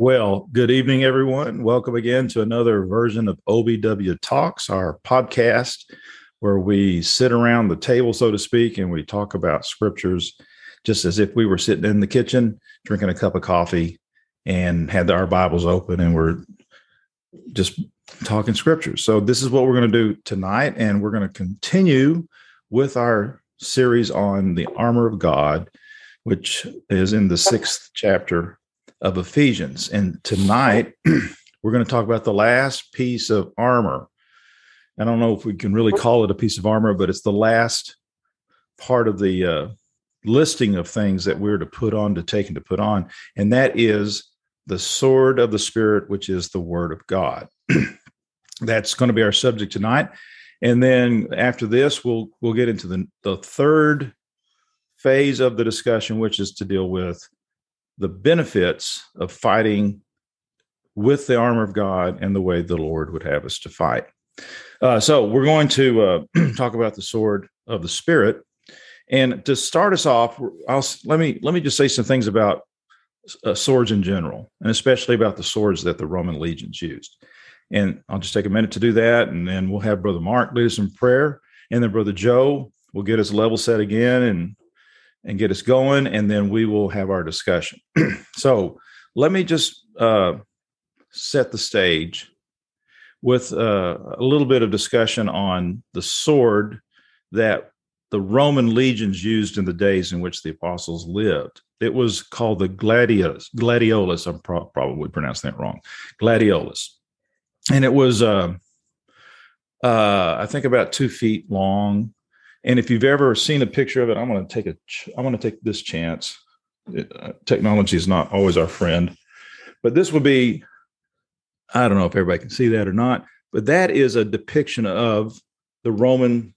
Well, good evening, everyone. Welcome again to another version of OBW Talks, our podcast where we sit around the table, so to speak, and we talk about scriptures just as if we were sitting in the kitchen drinking a cup of coffee and had our Bibles open and we're just talking scriptures. So, this is what we're going to do tonight, and we're going to continue with our series on the armor of God, which is in the sixth chapter of Ephesians. And tonight, we're going to talk about the last piece of armor. I don't know if we can really call it a piece of armor, but it's the last part of the uh, listing of things that we're to put on, to take, and to put on. And that is the sword of the Spirit, which is the Word of God. That's going to be our subject tonight. And then after this, we'll we'll get into the, the third phase of the discussion, which is to deal with the benefits of fighting with the armor of God and the way the Lord would have us to fight. Uh, so we're going to uh, talk about the sword of the Spirit, and to start us off, I'll let me let me just say some things about uh, swords in general, and especially about the swords that the Roman legions used. And I'll just take a minute to do that, and then we'll have Brother Mark lead us in prayer, and then Brother Joe will get us level set again, and and get us going, and then we will have our discussion. so let me just uh, set the stage with uh, a little bit of discussion on the sword that the Roman legions used in the days in which the apostles lived. It was called the gladiolus. Gladiolus, I'm pro- probably pronouncing that wrong. Gladiolus, and it was, uh, uh, I think, about two feet long, and if you've ever seen a picture of it, I'm going to take a I'm going to take this chance. It, uh, technology is not always our friend, but this would be I don't know if everybody can see that or not, but that is a depiction of the Roman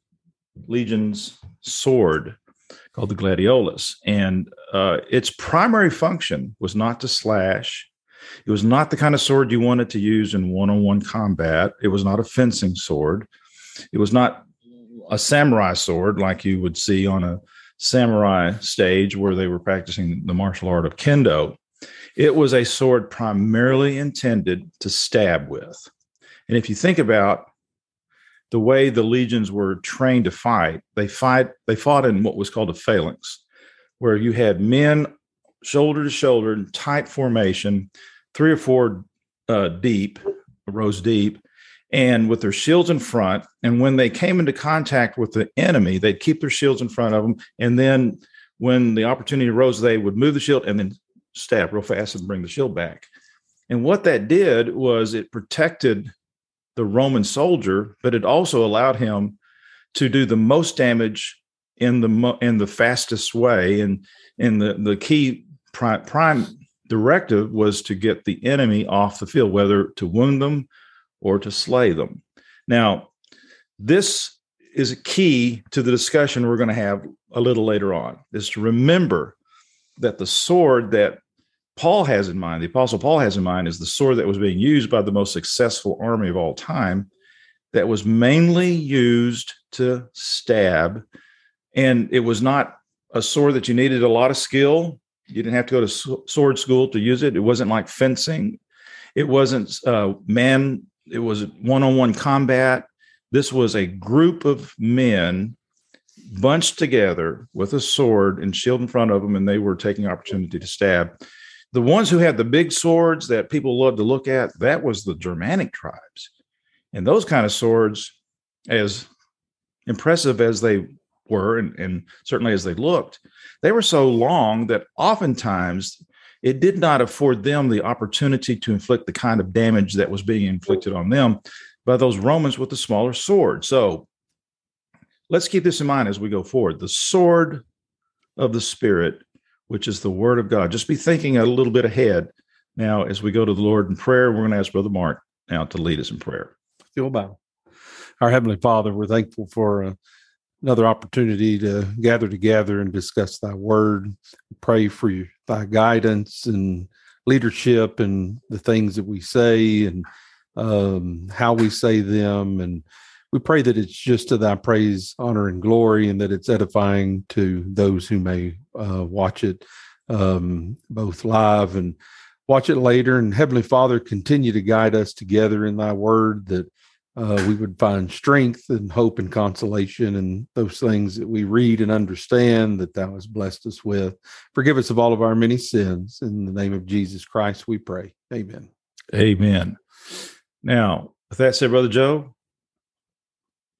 legion's sword called the gladiolus, and uh, its primary function was not to slash. It was not the kind of sword you wanted to use in one-on-one combat. It was not a fencing sword. It was not a samurai sword like you would see on a samurai stage where they were practicing the martial art of kendo. It was a sword primarily intended to stab with. And if you think about the way the legions were trained to fight, they fight they fought in what was called a phalanx, where you had men shoulder to shoulder in tight formation, three or four uh, deep, rows deep, and with their shields in front. And when they came into contact with the enemy, they'd keep their shields in front of them. And then when the opportunity arose, they would move the shield and then stab real fast and bring the shield back. And what that did was it protected the Roman soldier, but it also allowed him to do the most damage in the in the fastest way. And and the the key prime, prime directive was to get the enemy off the field, whether to wound them or to slay them. Now, this is a key to the discussion we're going to have a little later on is to remember that the sword that Paul has in mind, the apostle Paul has in mind, is the sword that was being used by the most successful army of all time, that was mainly used to stab. And it was not a sword that you needed a lot of skill. You didn't have to go to sword school to use it. It wasn't like fencing. It wasn't uh, man it was one-on-one combat. This was a group of men bunched together with a sword and shield in front of them, and they were taking opportunity to stab. The ones who had the big swords that people loved to look at, that was the Germanic tribes. And those kind of swords, as impressive as they were, and, and certainly as they looked, they were so long that oftentimes it did not afford them the opportunity to inflict the kind of damage that was being inflicted on them by those Romans with the smaller sword. So let's keep this in mind as we go forward. The sword of the Spirit, which is the word of God. Just be thinking a little bit ahead now as we go to the Lord in prayer. We're going to ask Brother Mark now to lead us in prayer. Feel bow. Our Heavenly Father, we're thankful for uh, another opportunity to gather together and discuss thy word. Pray for thy guidance and leadership and the things that we say and um, how we say them. And we pray that it's just to thy praise, honor, and glory, and that it's edifying to those who may uh, watch it um, both live and watch it later. And Heavenly Father, continue to guide us together in thy word that uh, we would find strength and hope and consolation and those things that we read and understand that thou hast blessed us with. Forgive us of all of our many sins. In the name of Jesus Christ, we pray. Amen. Amen. Now, with that said, Brother Joe,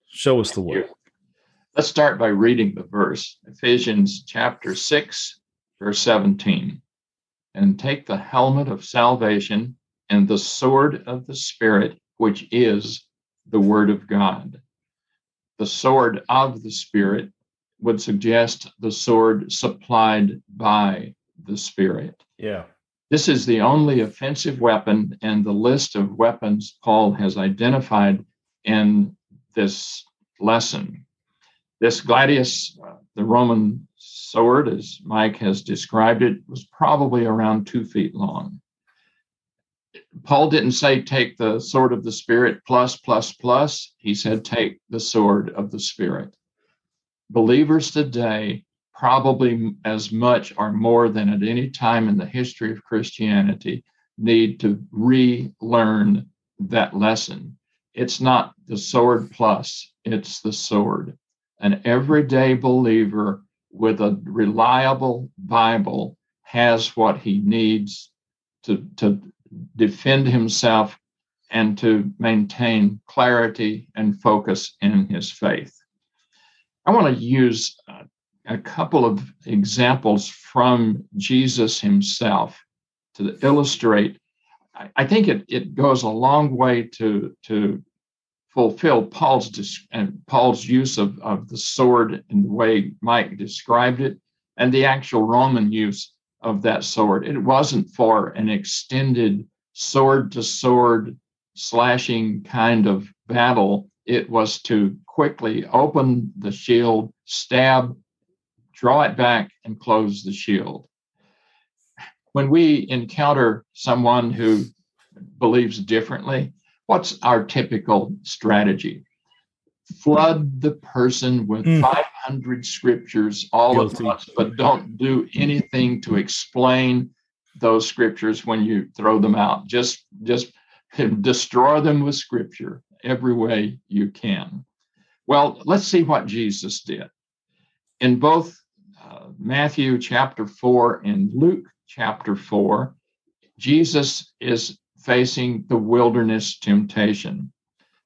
show us the way. Let's start by reading the verse, Ephesians chapter 6, verse 17. And take the helmet of salvation and the sword of the Spirit, which is the Word of God. The sword of the Spirit would suggest the sword supplied by the Spirit. Yeah. This is the only offensive weapon and the list of weapons Paul has identified in this lesson. This gladius, uh, the Roman sword, as Mike has described it, was probably around two feet long. Paul didn't say take the sword of the Spirit plus, plus, plus. He said take the sword of the Spirit. Believers today probably as much or more than at any time in the history of Christianity, need to relearn that lesson. It's not the sword plus, it's the sword. An everyday believer with a reliable Bible has what he needs to, to defend himself and to maintain clarity and focus in his faith. I want to use uh, a couple of examples from Jesus himself to illustrate. I think it, it goes a long way to, to fulfill Paul's and Paul's use of, of the sword in the way Mike described it, and the actual Roman use of that sword. It wasn't for an extended sword to sword slashing kind of battle. It was to quickly open the shield, stab draw it back, and close the shield. When we encounter someone who believes differently, what's our typical strategy? Flood the person with mm. 500 scriptures all Guilty. at once, but don't do anything to explain those scriptures when you throw them out. Just, just destroy them with scripture every way you can. Well, let's see what Jesus did. In both Matthew chapter 4 and Luke chapter 4, Jesus is facing the wilderness temptation.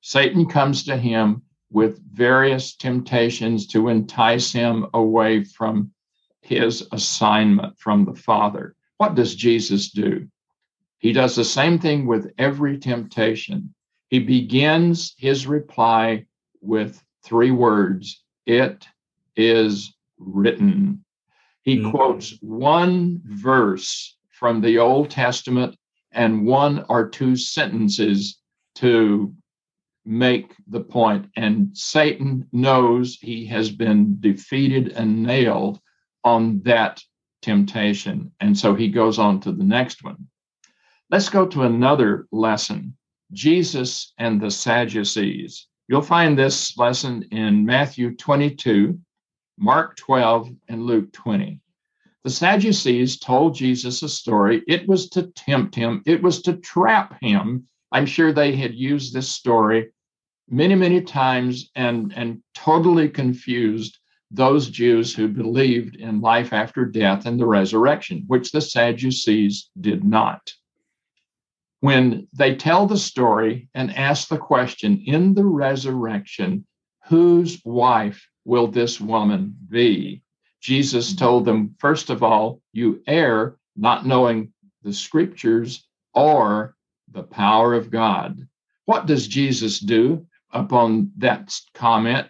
Satan comes to him with various temptations to entice him away from his assignment from the Father. What does Jesus do? He does the same thing with every temptation. He begins his reply with three words It is written. He mm-hmm. quotes one verse from the Old Testament and one or two sentences to make the point. And Satan knows he has been defeated and nailed on that temptation. And so he goes on to the next one. Let's go to another lesson Jesus and the Sadducees. You'll find this lesson in Matthew 22, Mark 12, and Luke 20. The Sadducees told Jesus a story. It was to tempt him, it was to trap him. I'm sure they had used this story many, many times and, and totally confused those Jews who believed in life after death and the resurrection, which the Sadducees did not. When they tell the story and ask the question in the resurrection, whose wife will this woman be? Jesus told them, first of all, you err not knowing the scriptures or the power of God. What does Jesus do upon that comment?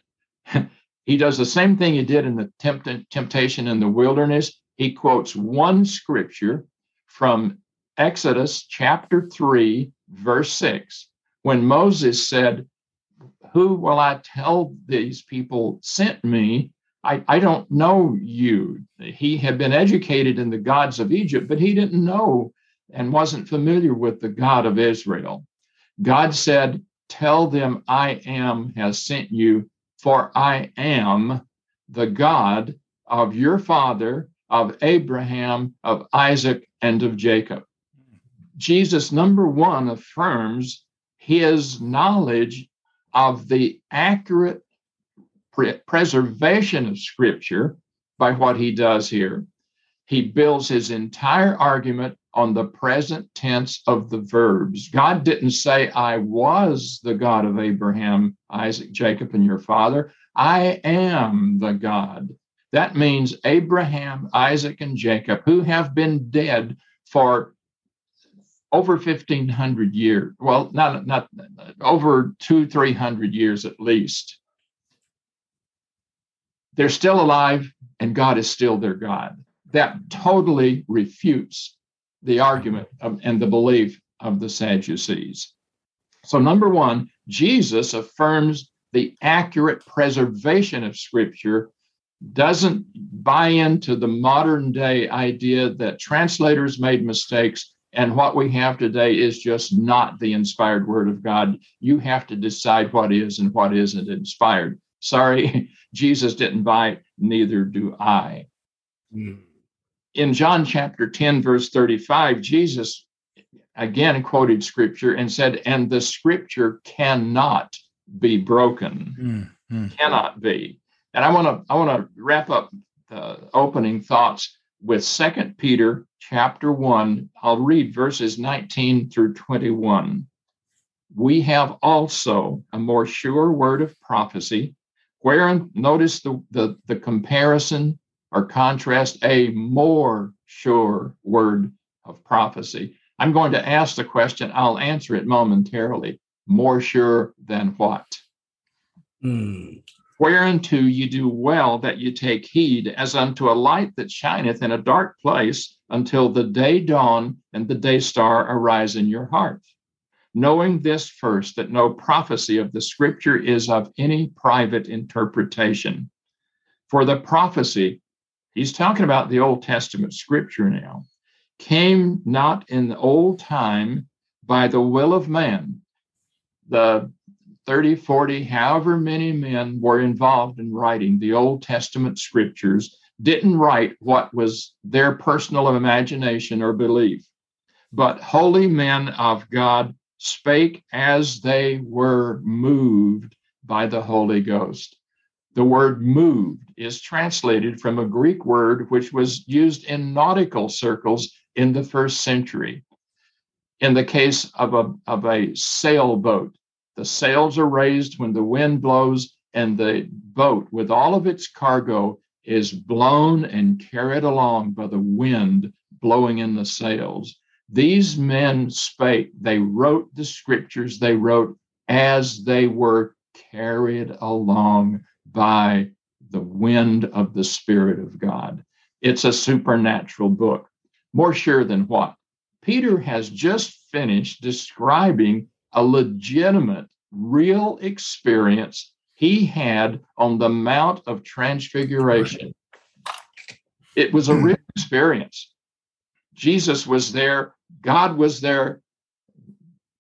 he does the same thing he did in the tempt- temptation in the wilderness. He quotes one scripture from Exodus chapter 3, verse 6, when Moses said, who will I tell these people sent me? I, I don't know you. He had been educated in the gods of Egypt, but he didn't know and wasn't familiar with the God of Israel. God said, Tell them I am has sent you, for I am the God of your father, of Abraham, of Isaac, and of Jacob. Jesus, number one, affirms his knowledge of the accurate pre- preservation of Scripture by what he does here. He builds his entire argument on the present tense of the verbs. God didn't say, I was the God of Abraham, Isaac, Jacob, and your father. I am the God. That means Abraham, Isaac, and Jacob, who have been dead for over 1500 years well not not over two 300 years at least they're still alive and god is still their god that totally refutes the argument of, and the belief of the sadducees so number one jesus affirms the accurate preservation of scripture doesn't buy into the modern day idea that translators made mistakes and what we have today is just not the inspired word of God. You have to decide what is and what isn't inspired. Sorry, Jesus didn't buy it, neither do I. Mm. In John chapter 10, verse 35, Jesus again quoted scripture and said, And the scripture cannot be broken. Mm. Cannot be. And I want to I want to wrap up the opening thoughts with Second Peter chapter 1. I'll read verses 19 through 21. We have also a more sure word of prophecy, wherein notice the, the, the comparison or contrast, a more sure word of prophecy. I'm going to ask the question, I'll answer it momentarily. More sure than what? Mm whereunto ye do well that ye take heed, as unto a light that shineth in a dark place, until the day dawn and the day star arise in your heart. Knowing this first, that no prophecy of the scripture is of any private interpretation. For the prophecy, he's talking about the Old Testament scripture now, came not in the old time by the will of man. The 30, 40, however many men were involved in writing the Old Testament scriptures, didn't write what was their personal imagination or belief, but holy men of God spake as they were moved by the Holy Ghost. The word moved is translated from a Greek word which was used in nautical circles in the first century. In the case of a, of a sailboat, the sails are raised when the wind blows, and the boat, with all of its cargo, is blown and carried along by the wind blowing in the sails. These men spake, they wrote the scriptures, they wrote as they were carried along by the wind of the Spirit of God. It's a supernatural book. More sure than what? Peter has just finished describing a legitimate, real experience he had on the Mount of Transfiguration. It was a hmm. real experience. Jesus was there, God was there,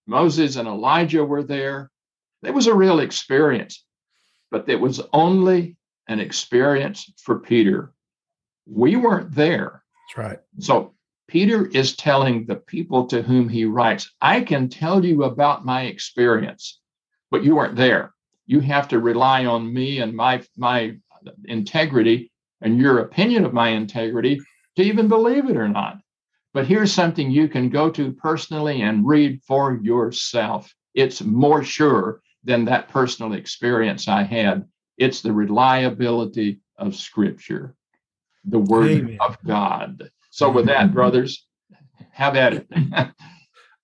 Moses and Elijah were there. It was a real experience, but it was only an experience for Peter. We weren't there. That's right. So Peter is telling the people to whom he writes, I can tell you about my experience, but you weren't there. You have to rely on me and my my integrity and your opinion of my integrity to even believe it or not. But here's something you can go to personally and read for yourself. It's more sure than that personal experience I had. It's the reliability of Scripture, the Word Amen. of God. So, with that, brothers, have at it.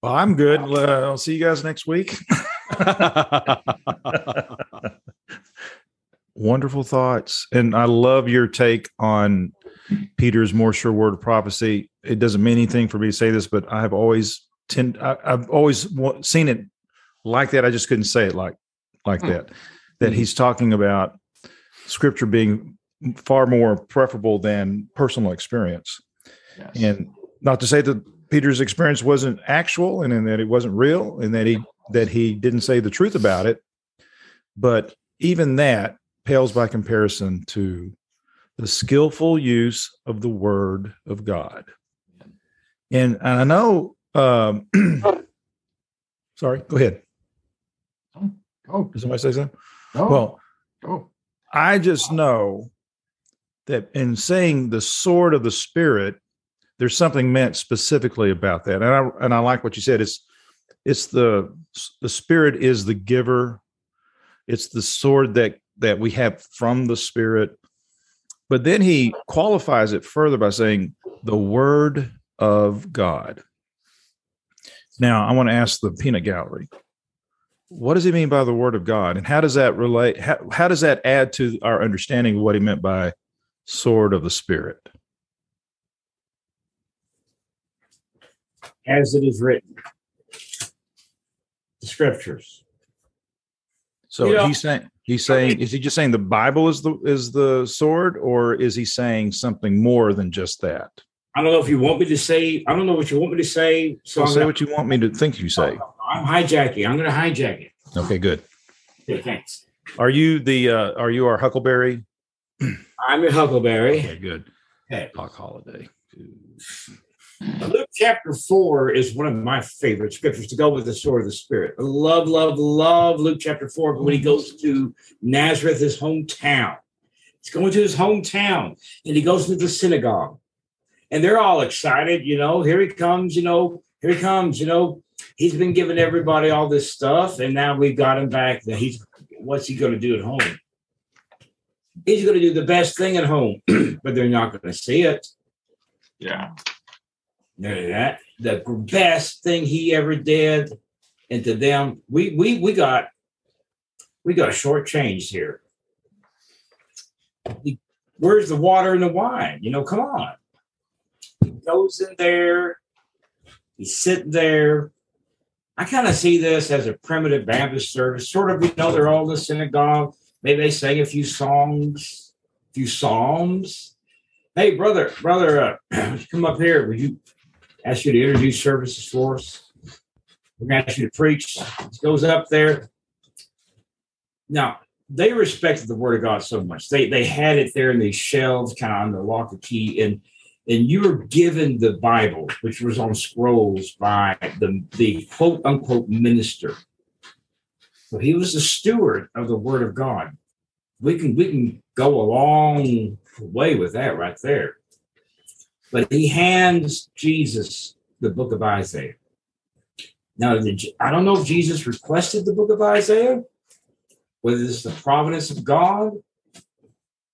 well, I'm good. Uh, I'll see you guys next week. Wonderful thoughts. And I love your take on Peter's more sure word of prophecy. It doesn't mean anything for me to say this, but I've always tend I, have always seen it like that. I just couldn't say it like like hmm. that. That hmm. he's talking about scripture being far more preferable than personal experience. Yes. And not to say that Peter's experience wasn't actual and, and that it wasn't real and that he that he didn't say the truth about it, but even that pales by comparison to the skillful use of the word of God. And, and I know Um, sorry, go ahead. Go, Did somebody say something? go, Well, oh. I just know that in saying the sword of the spirit, there's something meant specifically about that. And I and I like what you said. It's it's the the spirit is the giver. It's the sword that that we have from the spirit. But then he qualifies it further by saying the word of God. Now, I want to ask the peanut gallery. What does he mean by the word of God? And how does that relate? How, how does that add to our understanding of what he meant by sword of the spirit? as it is written. The scriptures. So You know- he's saying he's saying is he just saying the Bible is the is the sword, or is he saying something more than just that? I don't know if you want me to say, I don't know what you want me to say. So So I'm, say what you want me to think you say. Uh, I'm hijacking. I'm going to hijack it. Okay, good. Okay, thanks. Are you the uh are you our Huckleberry? I'm your Huckleberry. Okay, good. Okay. Hawk holiday. Luke chapter 4 is one of my favorite scriptures to go with the sword of the Spirit. I love, love, love Luke chapter 4. But when he goes to Nazareth, his hometown, he's going to his hometown and he goes to the synagogue. And they're all excited, you know, here he comes, you know, here he comes, you know. He's been giving everybody all this stuff, and now we've got him back. That he's what's he going to do at home? He's going to do the best thing at home, but they're not going to see it. Yeah. That. The best thing he ever did, and to them, we we we got we got short change here. He- Where's the water and the wine? You know, come on. He goes in there. He's sitting there. I kind of see this as a primitive Baptist service, sort of. You know, they're all in the synagogue. Maybe they sing a few songs, a few psalms. Hey, brother, brother, uh, come up here. Would you ask you to introduce services for us. We're going to ask you to preach. Goes up there. Now, they respected the word of God so much. They they had it there in these shelves, kind of on the lock and key, and and you were given the Bible, which was on scrolls by the the quote unquote minister. So he was the steward of the word of God. We can we can go a long way with that right there but he hands Jesus the book of Isaiah. Now, I don't know if Jesus requested the book of Isaiah, whether it's the providence of God,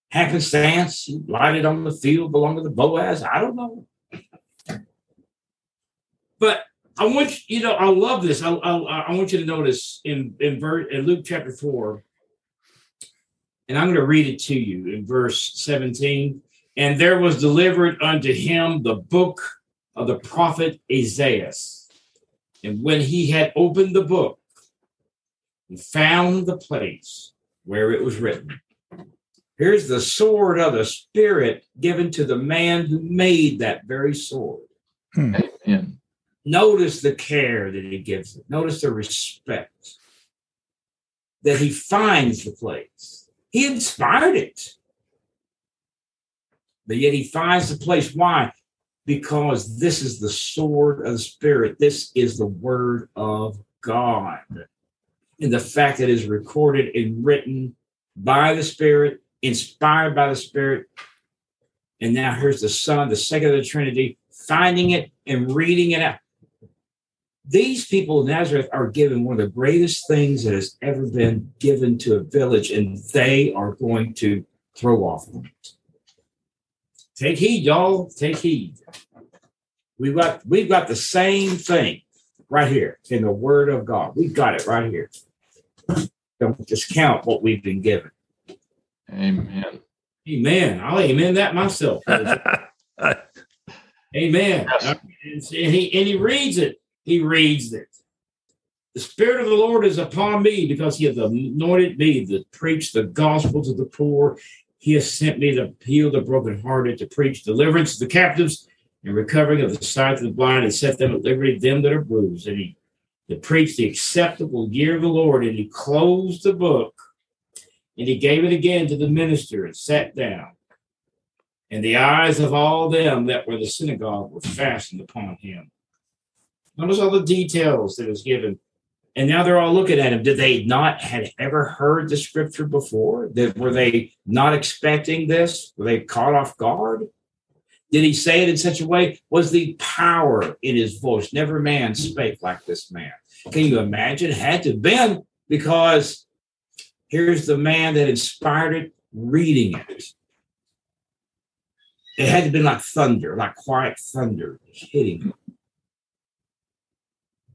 happenstance, he lighted on the field belonging to Boaz. I don't know. But I want you, know, I love this. I, I, I want you to notice in in, ver, in Luke chapter four, and I'm going to read it to you in verse 17 and there was delivered unto him the book of the prophet Isaiah. And when he had opened the book, and found the place where it was written. Here's the sword of the Spirit given to the man who made that very sword. Hmm. Amen. Notice the care that he gives it. Notice the respect that he finds the place. He inspired it but yet he finds the place. Why? Because this is the sword of the Spirit. This is the word of God. And the fact that it is recorded and written by the Spirit, inspired by the Spirit. And now here's the Son, the second of the Trinity, finding it and reading it out. These people in Nazareth are given one of the greatest things that has ever been given to a village, and they are going to throw off on it. Take heed, y'all. Take heed. We've got we've got the same thing right here in the Word of God. We've got it right here. Don't discount what we've been given. Amen. Amen. I'll amen that myself. Amen. Yes. And he and he reads it. He reads it. The Spirit of the Lord is upon me because He has anointed me to preach the gospel to the poor. He has sent me to heal the brokenhearted, to preach deliverance to the captives and recovering of the sight of the blind, and set them at liberty them that are bruised. And he to preach the acceptable year of the Lord. And he closed the book and he gave it again to the minister and sat down. And the eyes of all them that were the synagogue were fastened upon him. Notice all the details that is given. And now they're all looking at him. Did they not had ever heard the scripture before? That were they not expecting this? Were they caught off guard? Did he say it in such a way? Was the power in his voice? Never man spake like this man. Can you imagine? Had to have been because here's the man that inspired it reading it. It had to be like thunder, like quiet thunder hitting.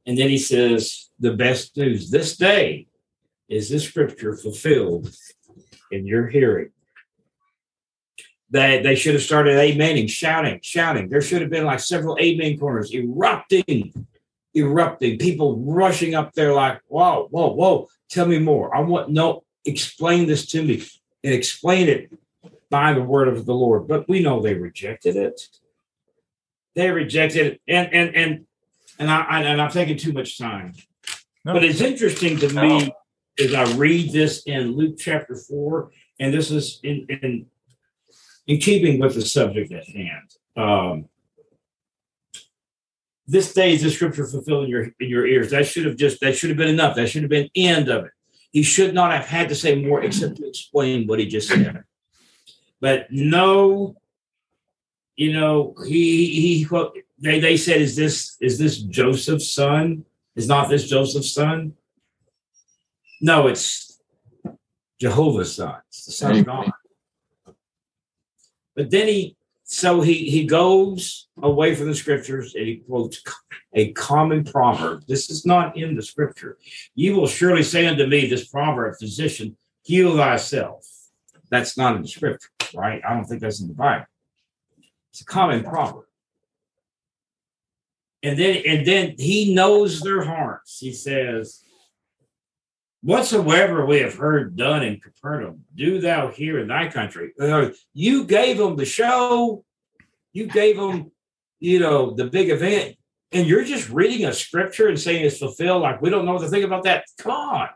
And then he says, The best news this day is this scripture fulfilled in your hearing. That they should have started amening, shouting, shouting. There should have been like several amen corners erupting, erupting, people rushing up there like, whoa, whoa, whoa, tell me more. I want no, explain this to me and explain it by the word of the Lord. But we know they rejected it. They rejected it. And and and and I, and I'm taking too much time. No. But it's interesting to me as I read this in Luke chapter four, and this is in in in keeping with the subject at hand. Um, this day is the scripture fulfilled in your in your ears. That should have just that should have been enough. That should have been end of it. He should not have had to say more except to explain what he just said. But no, you know, he he they they said, "Is this is this Joseph's son? Is not this Joseph's son?" No, it's Jehovah's son. It's the son of God. But then he so he he goes away from the scriptures and he quotes a common proverb. This is not in the scripture. You will surely say unto me, this proverb, physician, heal thyself. That's not in the scripture, right? I don't think that's in the Bible. It's a common proverb. And then and then he knows their hearts. He says, Whatsoever we have heard done in Capernaum, do thou here in thy country. Words, You gave them the show, you gave them, you know, the big event, and you're just reading a scripture and saying it's fulfilled. Like we don't know what to think about that. Come on,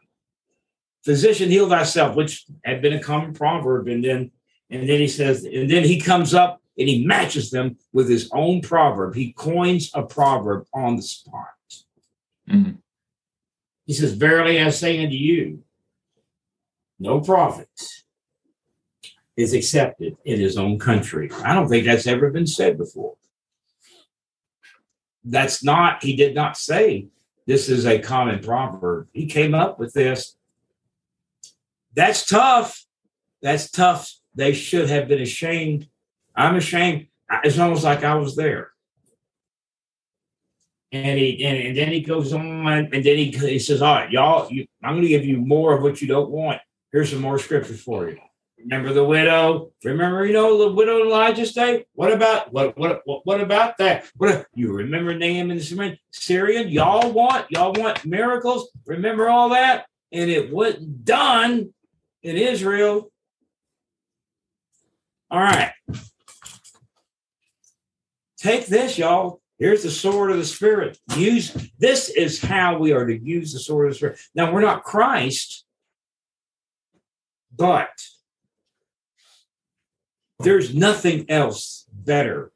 physician, heal thyself, which had been a common proverb. And then, and then he says, and then he comes up and he matches them with his own proverb. He coins a proverb on the spot. Mhm. He says, Verily I say unto you, no prophet is accepted in his own country. I don't think that's ever been said before. That's not, he did not say this is a common proverb. He came up with this. That's tough. That's tough. They should have been ashamed. I'm ashamed. It's almost like I was there. And he and, and then he goes on and then he, he says, All right, y'all, you, I'm going to give you more of what you don't want. Here's some more scriptures for you. Remember the widow? Remember, you know, the widow in Elijah's day? What about what what what, what about that? What you remember Naaman the Syrian? Y'all want y'all want miracles? Remember all that? And it wasn't done in Israel. All right. Take this, y'all. Here's the sword of the Spirit. Use this is how we are to use the sword of the Spirit. Now, we're not Christ, but there's nothing else better.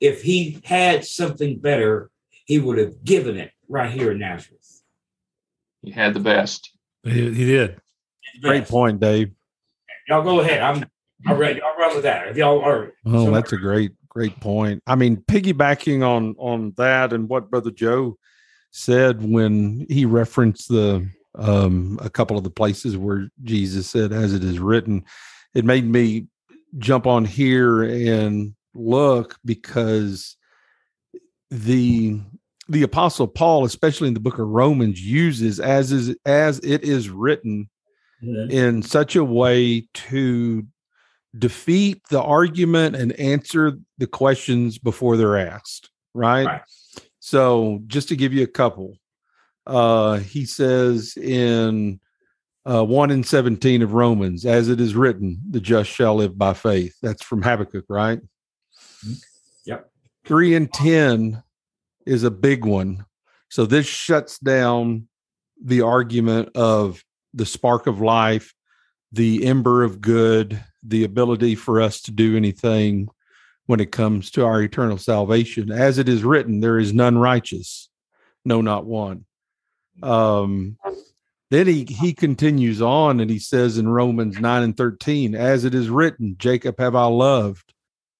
If he had something better, he would have given it right here in Nazareth. He had the best. He, he did. Great point, Dave. Y'all go ahead. I'm I'm ready. Y'all run with that. If y'all are Oh, that's a great, great point. I mean, piggybacking on on that and what Brother Joe said when he referenced the um a couple of the places where Jesus said, as it is written, it made me jump on here and look because the the apostle paul especially in the book of romans uses as is as it is written in such a way to defeat the argument and answer the questions before they're asked right, Right. so just to give you a couple uh he says in uh 1 and 17 of romans as it is written the just shall live by faith. That's from habakkuk right? Yep. 3 and 10 is a big one. So this shuts down the argument of the spark of life the ember of good the ability for us to do anything when it comes to our eternal salvation as it is written there is none righteous no, not one. Um, then he he continues on and he says in Romans 9 and 13, as it is written, Jacob have I loved,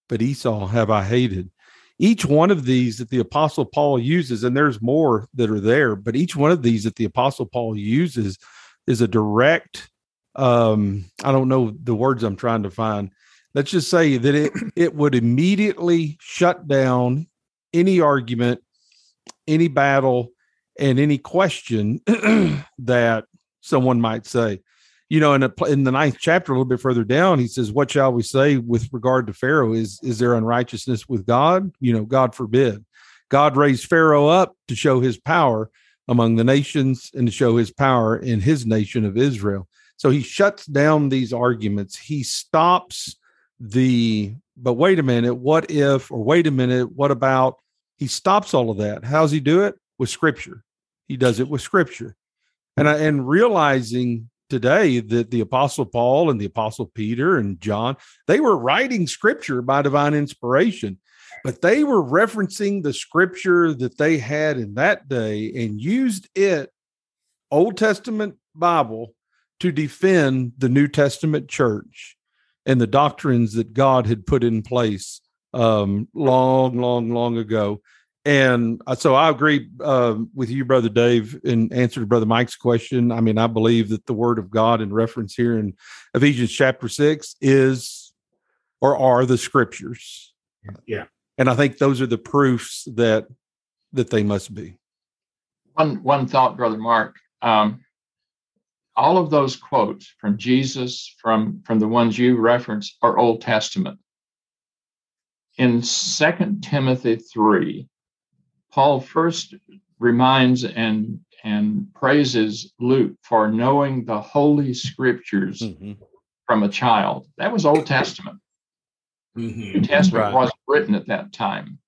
but Esau have I hated. Each one of these that the apostle Paul uses, and there's more that are there, but each one of these that the apostle Paul uses is a direct um, I don't know the words I'm trying to find. Let's just say that it it would immediately shut down any argument, any battle, and any question that someone might say. You know, in, a, in the ninth chapter, a little bit further down, he says, "What shall we say with regard to Pharaoh? Is is there unrighteousness with God? You know, God forbid. God raised Pharaoh up to show His power among the nations and to show His power in His nation of Israel." So he shuts down these arguments. He stops the, but wait a minute, what if, or wait a minute, what about? He stops all of that. How's he do it? With scripture. He does it with scripture. And, I, and realizing today that the apostle Paul and the apostle Peter and John, they were writing scripture by divine inspiration, but they were referencing the scripture that they had in that day and used it, Old Testament Bible, to defend the New Testament church and the doctrines that God had put in place um, long, long, long ago. And so I agree uh, with you, Brother Dave, in answer to Brother Mike's question. I mean, I believe that the Word of God in reference here in Ephesians chapter six is or are the Scriptures. Yeah, and I think those are the proofs that that they must be. One one thought, Brother Mark. Um, all of those quotes from Jesus, from, from the ones you reference, are Old Testament. In 2 Timothy 3, Paul first reminds and, and praises Luke for knowing the Holy Scriptures mm-hmm. from a child. That was Old Testament. Mm-hmm. New Testament right. wasn't written at that time.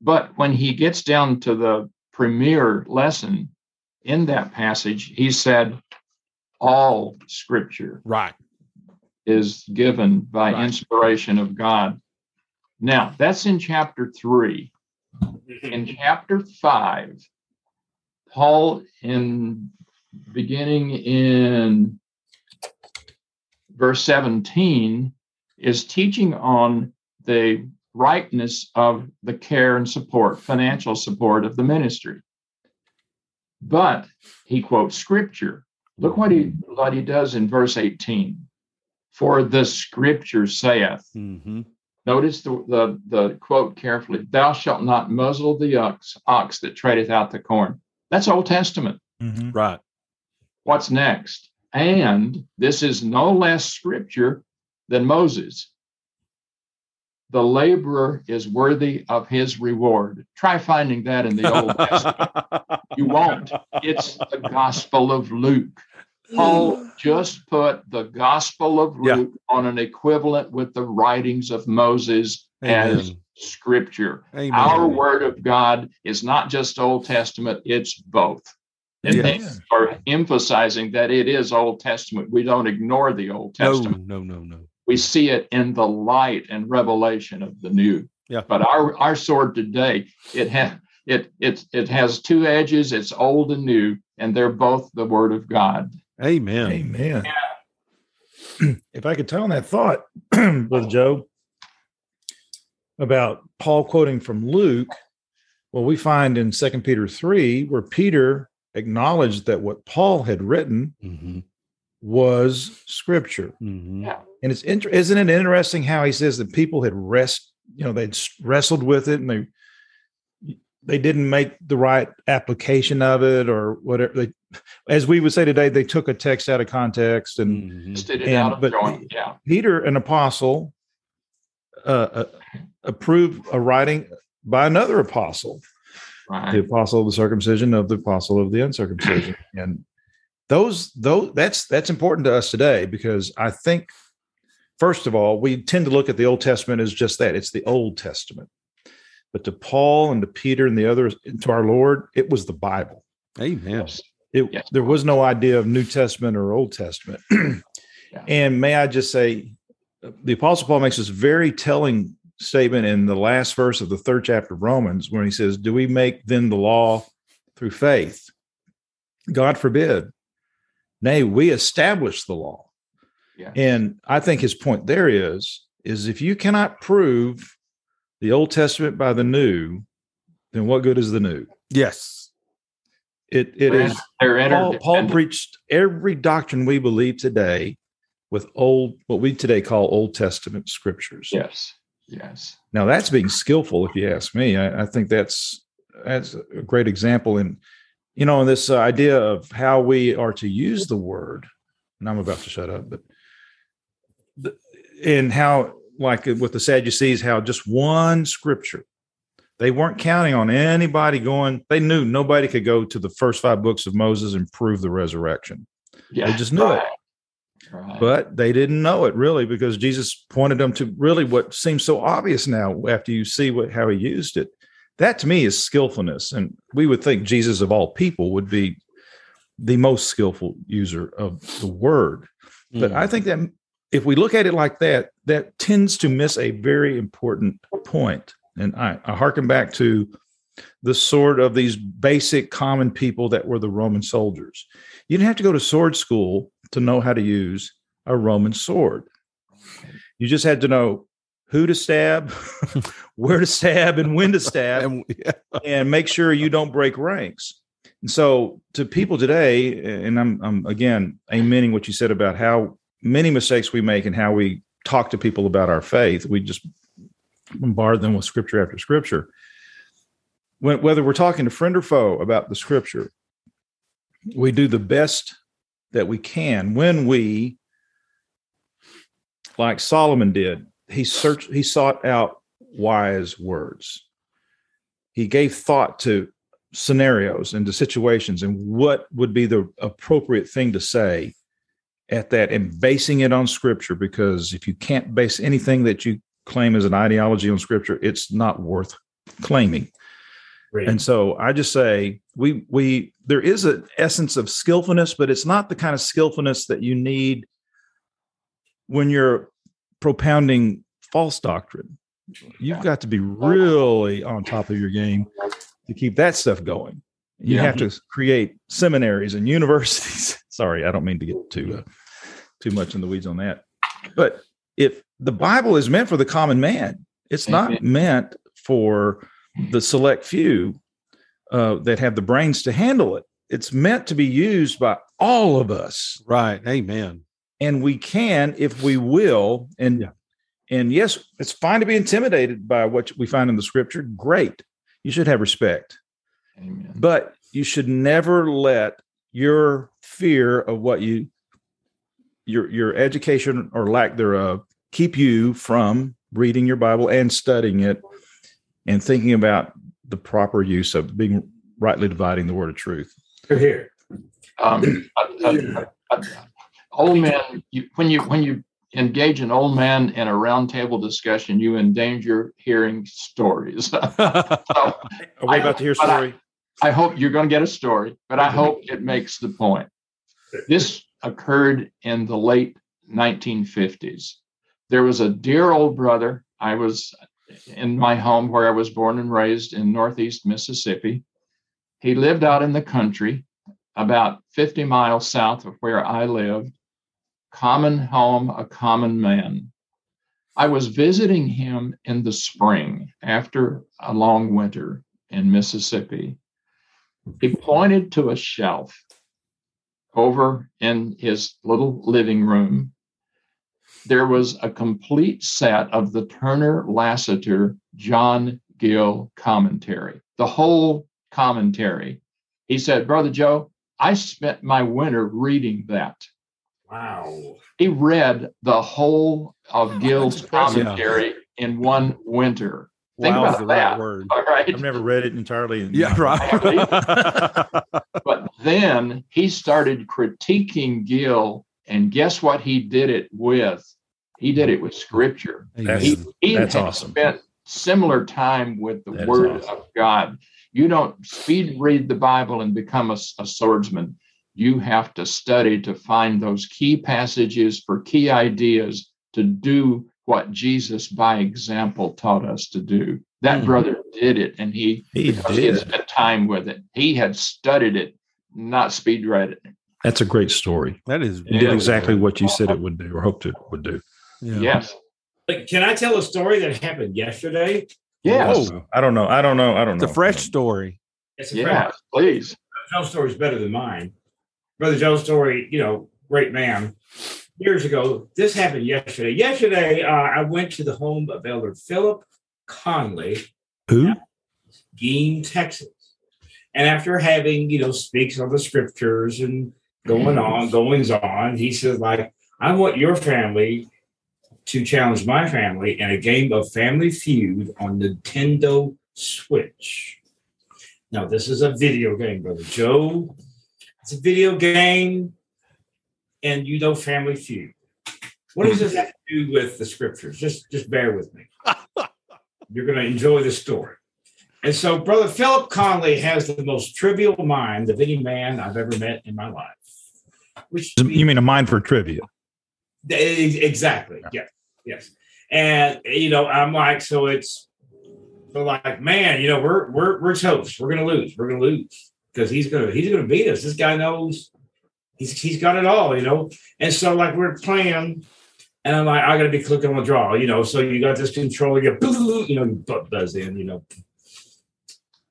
But when he gets down to the premier lesson in that passage, he said, all scripture right is given by right. inspiration of God. Now, that's in chapter 3. Mm-hmm. In chapter 5, Paul in beginning in verse 17 is teaching on the rightness of the care and support, financial support of the ministry. But he quotes scripture Look what he what he does in verse 18. For the scripture saith. Mm-hmm. Notice the, the, the quote carefully. Thou shalt not muzzle the ox, ox that treadeth out the corn. That's Old Testament. Mm-hmm. Right. What's next? And this is no less scripture than Moses. The laborer is worthy of his reward. Try finding that in the Old Testament. You won't. It's the Gospel of Luke. Paul mm. just put the Gospel of Luke yeah. on an equivalent with the writings of Moses Amen. as Scripture. Amen. Our Word of God is not just Old Testament; it's both. And yes. they are emphasizing that it is Old Testament. We don't ignore the Old Testament. No, no, no, no. We see it in the light and revelation of the New. Yeah. But our our sword today, it has it it it has two edges. It's old and new, and they're both the Word of God. Amen. Amen. Yeah. if I could tell on that thought with Joe about Paul quoting from Luke, well, we find in Second Peter 3 where Peter acknowledged that what Paul had written mm-hmm. was scripture. Mm-hmm. Yeah. And it's inter- isn't it interesting how he says that people had rest, you know, they'd wrestled with it and they they didn't make the right application of it or whatever they as we would say today they took a text out of context and, mm-hmm. and but yeah. peter an apostle uh, uh, approved a writing by another apostle right. the apostle of the circumcision of the apostle of the uncircumcision and those those that's that's important to us today because i think first of all we tend to look at the old testament as just that it's the old testament but to Paul and to Peter and the others, and to our Lord, it was the Bible. Amen. It, yes. There was no idea of New Testament or Old Testament. yeah. And may I just say, the Apostle Paul makes this very telling statement in the last verse of the third chapter of Romans when he says, Do we make then the law through faith. God forbid. Nay, we establish the law. Yeah. And I think his point there is is if you cannot prove the Old Testament by the New, then what good is the New? Yes. It it They're- is Paul, Paul preached every doctrine we believe today with old what we today call Old Testament scriptures. Yes. Yes. Now that's being skillful, if you ask me. I, I think that's that's a great example in you know in this uh, idea of how we are to use the word. And I'm about to shut up, but the, and how like with the Sadducees, how just one scripture. They weren't counting on anybody going. They knew nobody could go to the first five books of Moses and prove the resurrection. Yeah. they just knew it. right. Right. But they didn't know it really because Jesus pointed them to really what seems so obvious now after you see what how he used it. That to me is skillfulness. And we would think Jesus of all people would be the most skillful user of the word. But. I hmm. think that if we look at it like that, that tends to miss a very important point. And I, I hearken back to the sort of these basic common people that were the Roman soldiers. You didn't have to go to sword school to know how to use a Roman sword. You just had to know who to stab, where to stab, and when to stab And, yeah. and make sure you don't break ranks. And so, to people today, and I'm, I'm again amening what you said about how many mistakes we make and how we talk to people about our faith. We just bombard them with scripture after scripture. When, whether we're talking to friend or foe about the scripture, we do the best that we can when we, like Solomon did, he searched, he sought out wise words. He gave thought to scenarios and to situations and what would be the appropriate thing to say at that and basing it on scripture because if you can't base anything that you claim as an ideology on scripture it's not worth claiming and so i just say we we there is an essence of skillfulness but it's not the kind of skillfulness that you need when you're propounding false doctrine you've got to be really on top of your game to keep that stuff going. You Yeah. have to create seminaries and universities. Sorry, I don't mean to get too uh, too much in the weeds on that. But if the Bible is meant for the common man, it's not meant for the select few uh, that have the brains to handle it. It's meant to be used by all of us Right. Amen. and we can if we will and Yeah. and yes it's fine to be intimidated by what we find in the scripture great you should have respect Amen. but you should never let your fear of what you your your education or lack thereof keep you from reading your bible and studying it and thinking about the proper use of being rightly dividing the word of truth. Here, here. um, a- a- a- old man you, when you when you engage an old man in a roundtable discussion you endanger hearing stories. So are we I- about to hear a but I- story? I hope you're going to get a story but i hope it makes the point. This occurred in the late 1950s there was a dear old brother i was in my home where i was born and raised in northeast mississippi he lived out in the country about 50 miles south of where I lived, common home, a common man. I was visiting him in the spring after a long winter in Mississippi. He pointed to a shelf over in his little living room. There was a complete set of the Turner Lassiter John Gill commentary, the whole commentary. He said, Brother Joe, I spent my winter reading that. Wow. He read the whole of Gill's impressive. commentary in one winter. Think wow about the that. right word. All right. i've never read it entirely in Yeah, right. But then he started critiquing Gill, and guess what he did it with? He did it with scripture. That's- He, he That's had awesome. spent similar time with the That is word awesome. of God. You don't speed read the Bible and become a, a swordsman. You have to study to find those key passages for key ideas to do what Jesus by example taught us to do. That Hmm. brother did it, and he He because he had did. spent time with it. He had studied it, not speed read it. That's a great story. That is It did Yeah. exactly what you said it would do or hoped it would do. Yeah. Yes. But can I tell a story that happened yesterday? Yes. Oh, I don't know. I don't know. I don't It's know. a fresh story. It's a Yes. Please. Joe's story is better than mine. Brother Joe's story, you know, great man. Years ago, this happened yesterday. Yesterday, uh, I went to the home of Elder Philip Conley, Who? Gein, Texas. And after having, you know, speaks on the scriptures and going on, goings on, he says, like, I want your family to challenge my family in a game of Family Feud on Nintendo Switch. Now, this is a video game, brother Joe. It's a video game, and you know Family Feud. What does this have to do with the scriptures? Just, just bear with me. You're going to enjoy the story. And so, brother Philip Conley has the most trivial mind of any man I've ever met in my life. Which You mean a mind for trivia? Ex- Exactly. Yes. Yes. And you know, I'm like, so it's so like, man, you know, we're we're we're toast. We're gonna lose. We're gonna lose because he's gonna he's gonna beat us. This guy knows he's he's got it all, you know. And so like we're playing, and I'm like, I gotta be clicking on the draw, you know. So you got this controller, you you know, you butt buzz in, you know.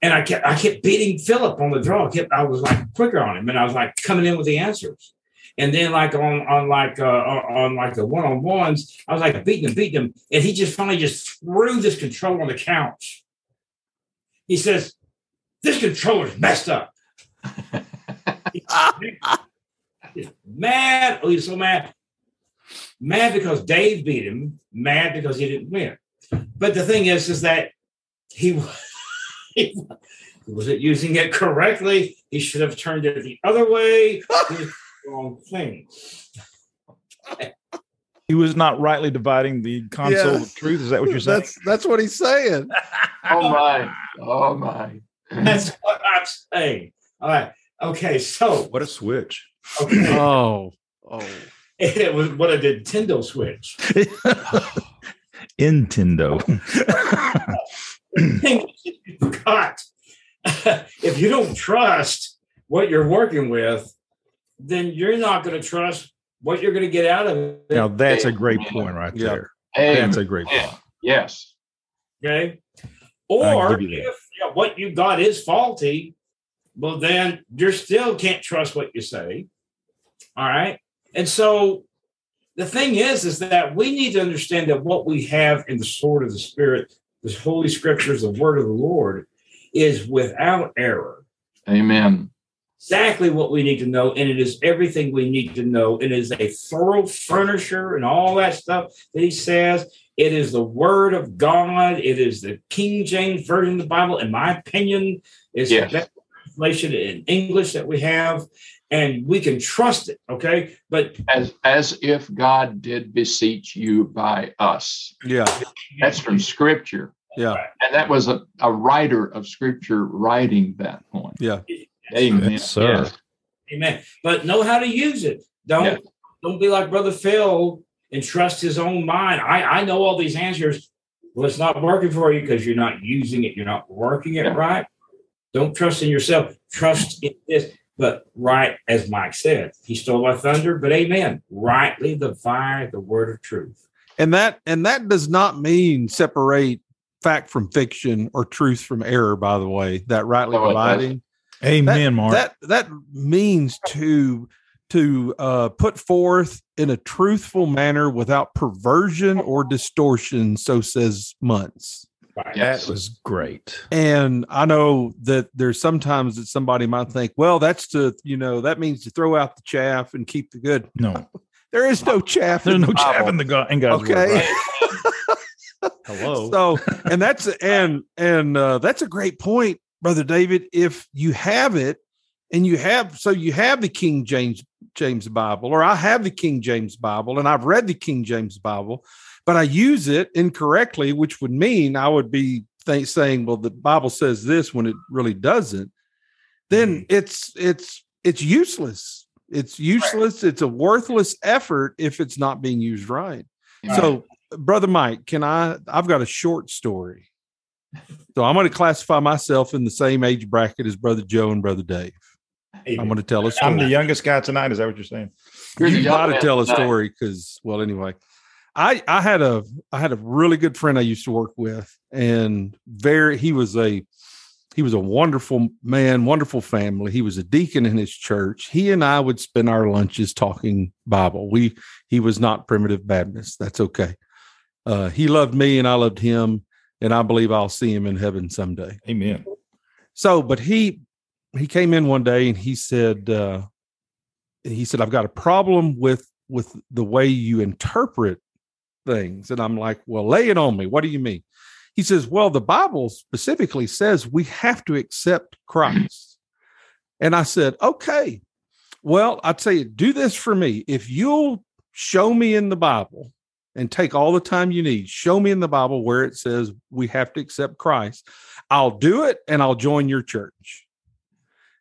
And I kept I kept beating Philip on the draw. I kept I was like quicker on him, and I was like coming in with the answers. And then like on on like uh, on like the one on ones, I was like beating him, beating him, and he just finally just threw this controller on the couch. He says, "This controller's messed up." He's mad. Oh, he's so mad. Mad because Dave beat him. Mad because he didn't win. But the thing is, is that he, he wasn't using it correctly. He should have turned it the other way. He was wrong thing. He was not rightly dividing the console Yeah. of truth. Is that what you're saying? That's that's what he's saying. Oh my. Oh my. That's what I'm saying. All right. Okay. So what a switch. okay, Oh, oh. it was what a Nintendo Switch. Nintendo. Thing you forgot. if you don't trust what you're working with, then you're not going to trust what you're going to get out of it. now that's a great point right Yeah. there. Amen. That's a great point. Yes. Okay. Or give you that. if you know, what you got is faulty, well, then you still can't trust what you say. All right. And so the thing is, is that we need to understand that what we have in the sword of the Spirit, the Holy Scriptures, the Word of the Lord, is without error. Amen. Exactly what we need to know, and it is everything we need to know. It is a thorough furnisher and all that stuff that he says. It is the Word of God. It is the King James Version of the Bible, in my opinion, is Yes. the best translation in English that we have, and we can trust it. Okay, but As as if God did beseech you by us. Yeah, That's from scripture. yeah, And that was a, a writer of scripture writing that point. yeah. Amen. Yes, sir. Yes. Amen. But know how to use it. Don't Yeah. don't be like Brother Phil and trust his own mind. I I know all these answers. Well, it's not working for you because you're not using it. You're not working it Yeah. right. Don't trust in yourself. Trust in this. But right as Mike said, he stole my thunder. But amen. Rightly divide the word of truth. And that and that does not mean separate fact from fiction or truth from error. By the way, that rightly No, it dividing. Amen, Mark. That that means to to uh, put forth in a truthful manner without perversion or distortion. So says Muntz. Right. That was great. And I know that there's sometimes that somebody might think, well, that's to you know that means to throw out the chaff and keep the good. No, There is no chaff. there's in no the chaff Bible. in the God in God's Okay. word. right? Hello. So, and that's and and uh, that's a great point, brother David. If you have it, and you have so you have the King James James Bible, or I have the King James Bible, and I've read the King James Bible, but I use it incorrectly, which would mean I would be th- saying, "Well, the Bible says this" when it really doesn't. Then mm-hmm. it's it's it's useless. It's useless. It's a worthless effort if it's not being used right. Amen. So brother Mike, can I? I've got a short story. So I'm going to classify myself in the same age bracket as brother Joe and brother Dave. I'm going to tell a story. I'm the youngest guy tonight. Is that what you're saying? You're you got to tell a story because, well, anyway, I I had a I had a really good friend I used to work with, and very he was a he was a wonderful man, wonderful family. He was a deacon in his church. He and I would spend our lunches talking Bible. We he was not primitive Baptist. That's okay. Uh, he loved me, and I loved him, and I believe I'll see him in heaven someday. Amen. So, but he he came in one day and he said uh he said I've got a problem with with the way you interpret things and I'm like, "Well, lay it on me. What do you mean?" He says, "Well, the Bible specifically says we have to accept Christ." And I said, "Okay. Well, I tell you, do this for me. If you'll show me in the Bible and take all the time you need, show me in the Bible where it says we have to accept Christ, I'll do it and I'll join your church.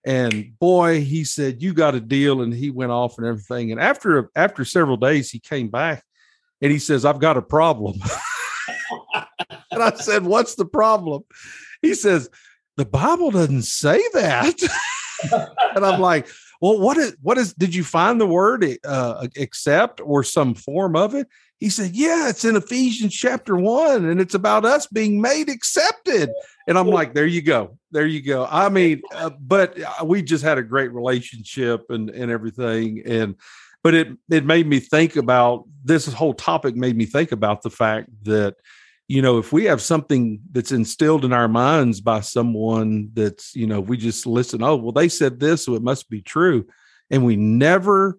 And boy, he said, You got a deal. And he went off and everything. And after after several days, he came back and he says, I've got a problem. and I said, What's the problem? He says, The Bible doesn't say that. and I'm like, well, what is what is did you find the word uh, accept or some form of it? He said, Yeah, it's in Ephesians chapter one, and it's about us being made accepted. And I'm like, There you go, there you go. I mean, uh, but uh, we just had a great relationship and and everything, and but it it made me think about this whole topic. Made me think about the fact that you know if we have something that's instilled in our minds by someone that's you know we just listen oh well they said this so it must be true and we never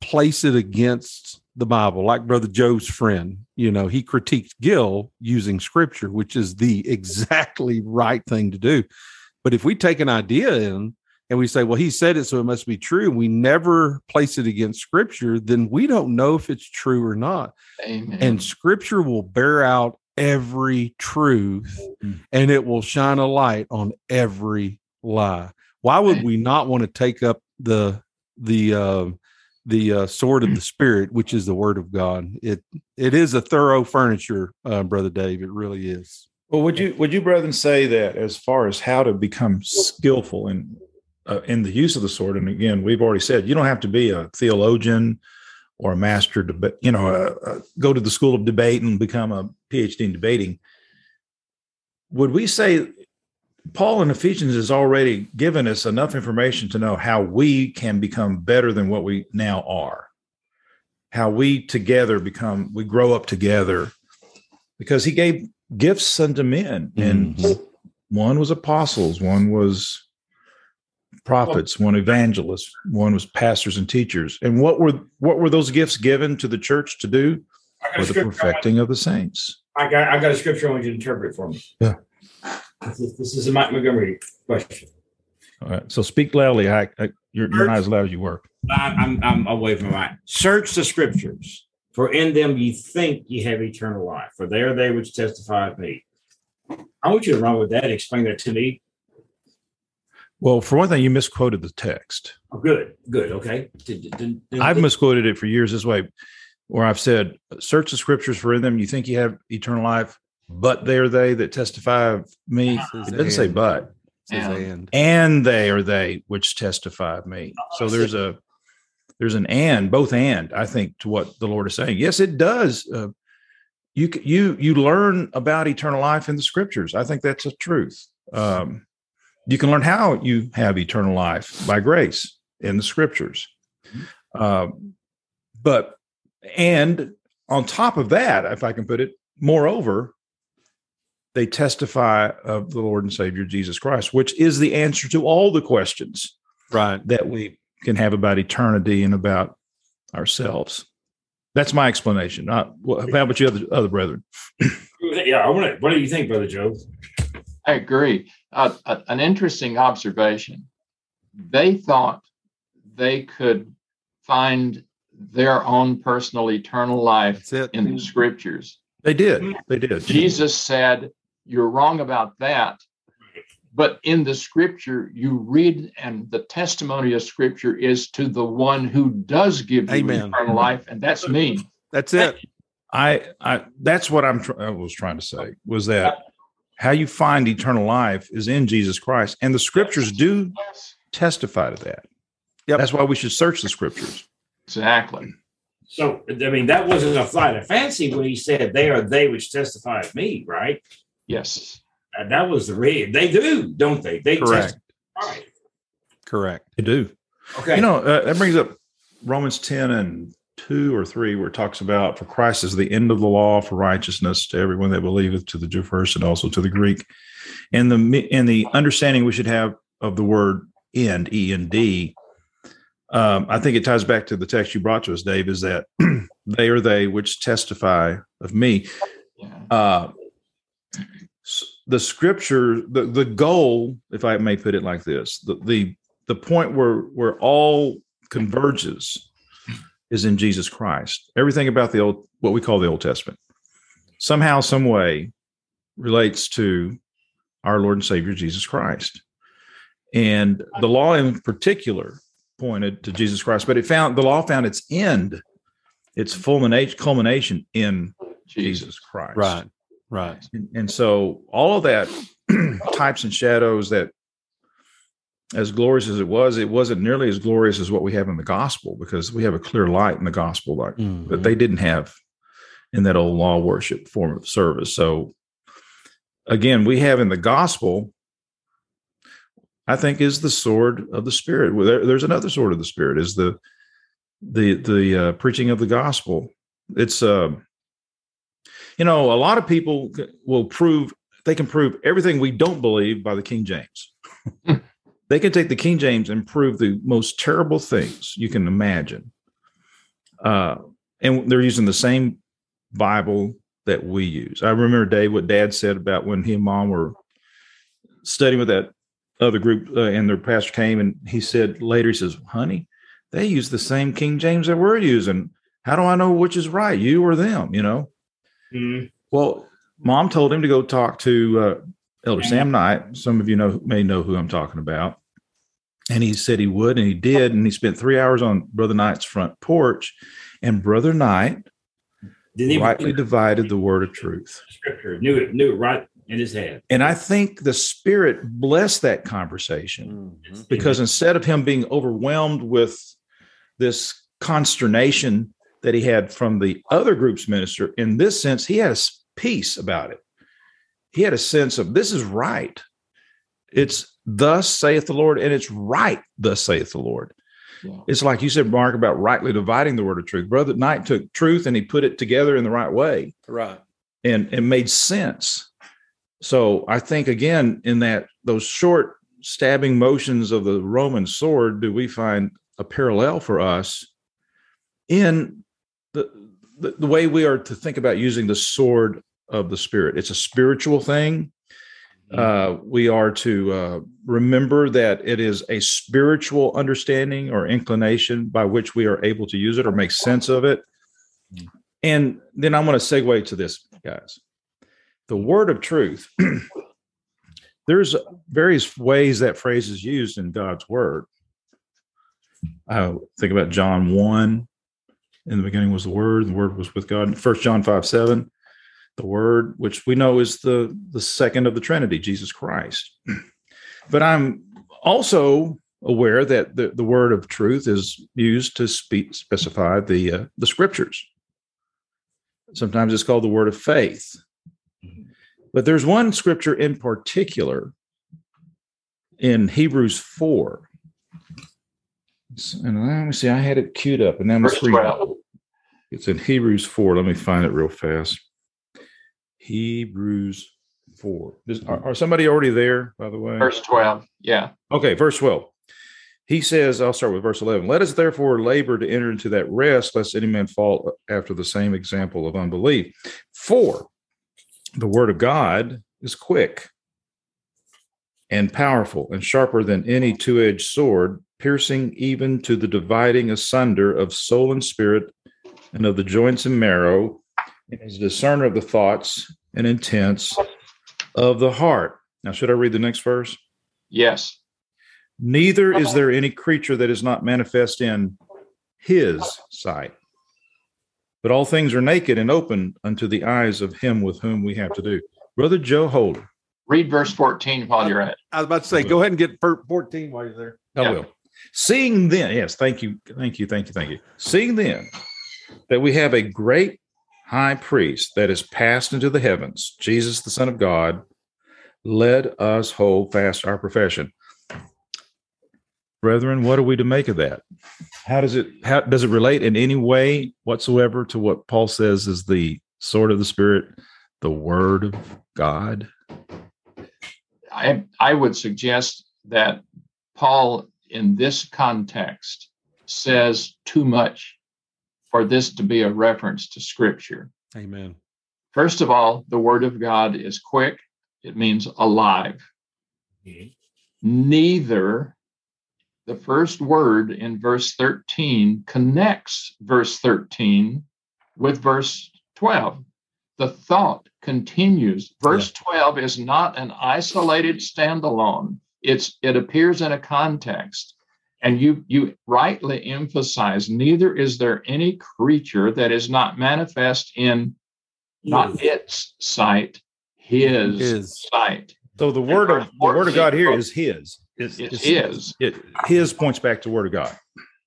place it against the bible like brother joe's friend you know he critiqued gill using scripture which is the exactly right thing to do but if we take an idea in and we say well he said it so it must be true and we never place it against scripture then we don't know if it's true or not Amen. and scripture will bear out every truth Mm. and it will shine a light on every lie why would we not want to take up the the uh, the uh, sword of the spirit which is the word of god it it is a thorough furnisher uh, brother dave it really is Well, would you would you, brethren, say that as far as how to become skillful in uh, in the use of the sword? And again, we've already said you don't have to be a theologian or a master debate. You know, uh, uh, go to the school of debate and become a PhD in debating. Would we say Paul in Ephesians has already given us enough information to know how we can become better than what we now are? How we together become, we grow up together, because he gave gifts unto men, and Mhm. one was apostles, one was prophets, one evangelists, one was pastors and teachers. And what were what were those gifts given to the church to do? For the scripture, perfecting of the saints. I, got, I got a scripture I want you to interpret for me. Yeah. This is, this is a Mike Montgomery question. All right. So speak loudly. I, I uh, you're, you're not as loud as you were. I'm, I'm away from mine. Search the scriptures, for in them you think you have eternal life, for they are they which testify of me. I want you to run with that. Explain that to me. Well, for one thing, you misquoted the text. Oh, good, good. Okay. Did- did- did- I've misquoted it for years this way, where I've said, "Search the scriptures, for in them you think you have eternal life, but they are they that testify of me." It doesn't say "but," It and and they are they which testify of me. So there's a there's an and both and I think to what the Lord is saying. Yes, it does. Uh, you you you learn about eternal life in the scriptures. I think that's a truth. Um, you can learn how you have eternal life by grace in the scriptures. Um, but and on top of that, if I can put it, moreover, they testify of the Lord and Savior Jesus Christ, which is the answer to all the questions right that we can have about eternity and about ourselves. That's my explanation. Not well, how about you, other, other brethren? Yeah, I want to. What do you think, Brother Joe? I agree. Uh, a- an interesting observation. They thought they could find their own personal eternal life in the scriptures. They did. They did. Jesus said, You're wrong about that. But in the scripture, you read, and the testimony of scripture is to the one who does give you Amen. eternal life, and that's me. that's it I, I, that's what I'm. Tr- I was trying to say was that how you find eternal life is in Jesus Christ, and the scriptures do testify to that. Yep. That's why we should search the scriptures. Exactly. So I mean, that wasn't a flight of fancy when he said, "They are they which testify of me." Right? Yes. And that was the real. They do, don't they? They Correct. testify. Correct. They do. Okay. You know, uh, that brings up Romans 10 and 2 or 3, where it talks about for Christ is the end of the law for righteousness to everyone that believeth, to the Jew first and also to the Greek. And the and the understanding we should have of the word end, E and D, um, I think it ties back to the text you brought to us, Dave, is that they are they which testify of me. Uh, s- the scripture, the, the goal, if I may put it like this, the, the the point where where all converges is in Jesus Christ. Everything about the old what we call the Old Testament somehow, some way relates to our Lord and Savior Jesus Christ. And the law in particular pointed to Jesus Christ, but it found the law found its end, its fulmination culmination in Jesus Christ. Right. Right. And, and so all of that types and shadows that as glorious as it was, it wasn't nearly as glorious as what we have in the gospel because we have a clear light in the gospel like Mhm. that they didn't have in that old law worship form of service. So again, we have in the gospel, I think, is the sword of the spirit. Well, there- there's another sword of the spirit, is the the the uh, preaching of the gospel. It's uh, you know, a lot of people will prove they can prove everything we don't believe by the King James. they can take the King James and prove the most terrible things you can imagine. Uh, and they're using the same Bible that we use. I remember Dave what Dad said about when he and Mom were studying with that other group, uh, and their pastor came and he said later, he says, "Honey, they use the same King James that we're using. How do I know which is right, you or them? You know." Mhm. Well, Mom told him to go talk to uh, Elder Sam Knight. Some of you know may know who I'm talking about. And he said he would, and he did. And he spent three hours on Brother Knight's front porch. And Brother Knight Didn't even rightly divided the word of truth. scripture knew it, knew it right in his head. And I think the Spirit blessed that conversation Mhm. because instead of him being overwhelmed with this consternation that he had from the other group's minister, in this sense, he had a peace about it. He had a sense of this is right. It's thus saith the Lord, and it's right, thus saith the Lord. Yeah. It's like you said, Mark, about rightly dividing the word of truth. Brother Knight took truth and he put it together in the right way Right. and it made sense. So I think again in that those short stabbing motions of the Roman sword, do we find a parallel for us in the, the the way we are to think about using the sword of the spirit? It's a spiritual thing. Uh, we are to uh, remember that it is a spiritual understanding or inclination by which we are able to use it or make sense of it. And then I'm going to segue to this, guys. The word of truth. There's various ways that phrase is used in God's word. I think about John 1. In the beginning was the word, the word was with God. First John 5 7 the word which we know is the the second of the trinity jesus christ. But i'm also aware that the, the word of truth is used to speak specify the uh, the scriptures. Sometimes it's called the word of faith. But there's one scripture in particular in hebrews 4 and let me see i had it queued up and then Verse 12. it's in hebrews 4 let me find it real fast Hebrews 4. Is, are, are somebody already there, by the way? Verse 12. Yeah. Okay, verse 12. He says, I'll start with verse 11. Let us therefore labor to enter into that rest, lest any man fall after the same example of unbelief. For the word of God is quick and powerful and sharper than any two edged sword, piercing even to the dividing asunder of soul and spirit and of the joints and marrow, and is a discerner of the thoughts and intents of the heart. Now, should I read the next verse? Yes. Neither is there any creature that is not manifest in his sight. but all things are naked and open unto the eyes of him with whom we have to do. Brother Joe Holder. Read verse 14 while you're at it. I was about to say, go ahead and get 14 while you're there. I Yeah. will. Seeing then, yes, thank you, thank you, thank you, thank you. Seeing then that we have a great high priest that is passed into the heavens, Jesus, the Son of God, let us hold fast our profession. Brethren, what are we to make of that? How does it how does it relate in any way whatsoever to what Paul says is the sword of the spirit, the word of God? I, I would suggest that Paul, in this context, says too much for this to be a reference to Scripture. Amen. First of all, the Word of God is quick, it means alive. Neither the first word in verse 13 connects verse 13 with verse 12. The thought continues. Verse 12 is not an isolated standalone. It's it appears in a context. And you you rightly emphasize neither is there any creature that is not manifest in not its sight, his, His. sight. So the word of the word of God here is his. It's, It it's is. It, his points back to word of God.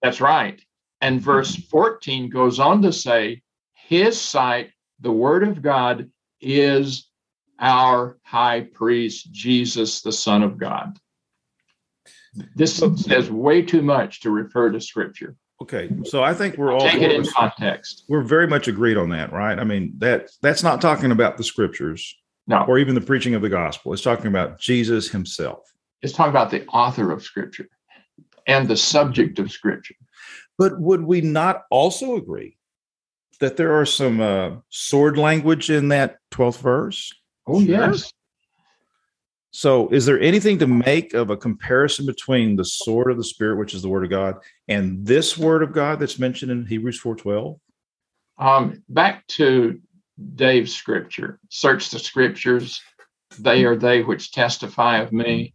That's right. And verse 14 goes on to say, His sight, the word of God, is our high priest, Jesus, the Son of God. This says way too much to refer to scripture. Okay, so I think we're all Take it in context. we're very much agreed on that, right? I mean that that's not talking about the scriptures No, or even the preaching of the gospel. It's talking about Jesus himself. it's talking about the author of scripture and the subject of scripture. But would we not also agree that there are some uh, sword language in that 12th verse? Oh, yes. So, is there anything to make of a comparison between the sword of the spirit, which is the word of God, and this word of God that's mentioned in Hebrews 4:12? Um, back to Dave's scripture search the scriptures, they are they which testify of me.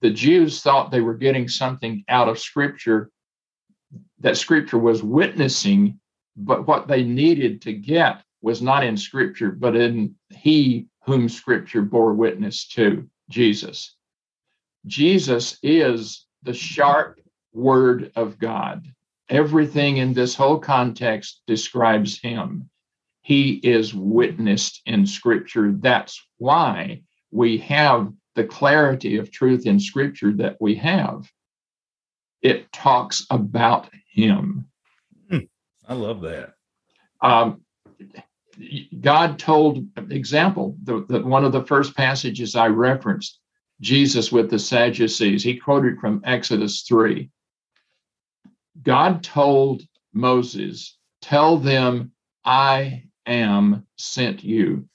The Jews thought they were getting something out of scripture that scripture was witnessing, but what they needed to get was not in scripture, but in he whom scripture bore witness to, Jesus. Jesus is the sharp word of God. Everything in this whole context describes him. He is witnessed in scripture. That's why we have the clarity of truth in scripture that we have. It talks about him. I love that. Um, God told, example, the, the, one of the first passages I referenced, Jesus with the Sadducees, he quoted from Exodus 3. God told Moses, Tell them, I am sent you,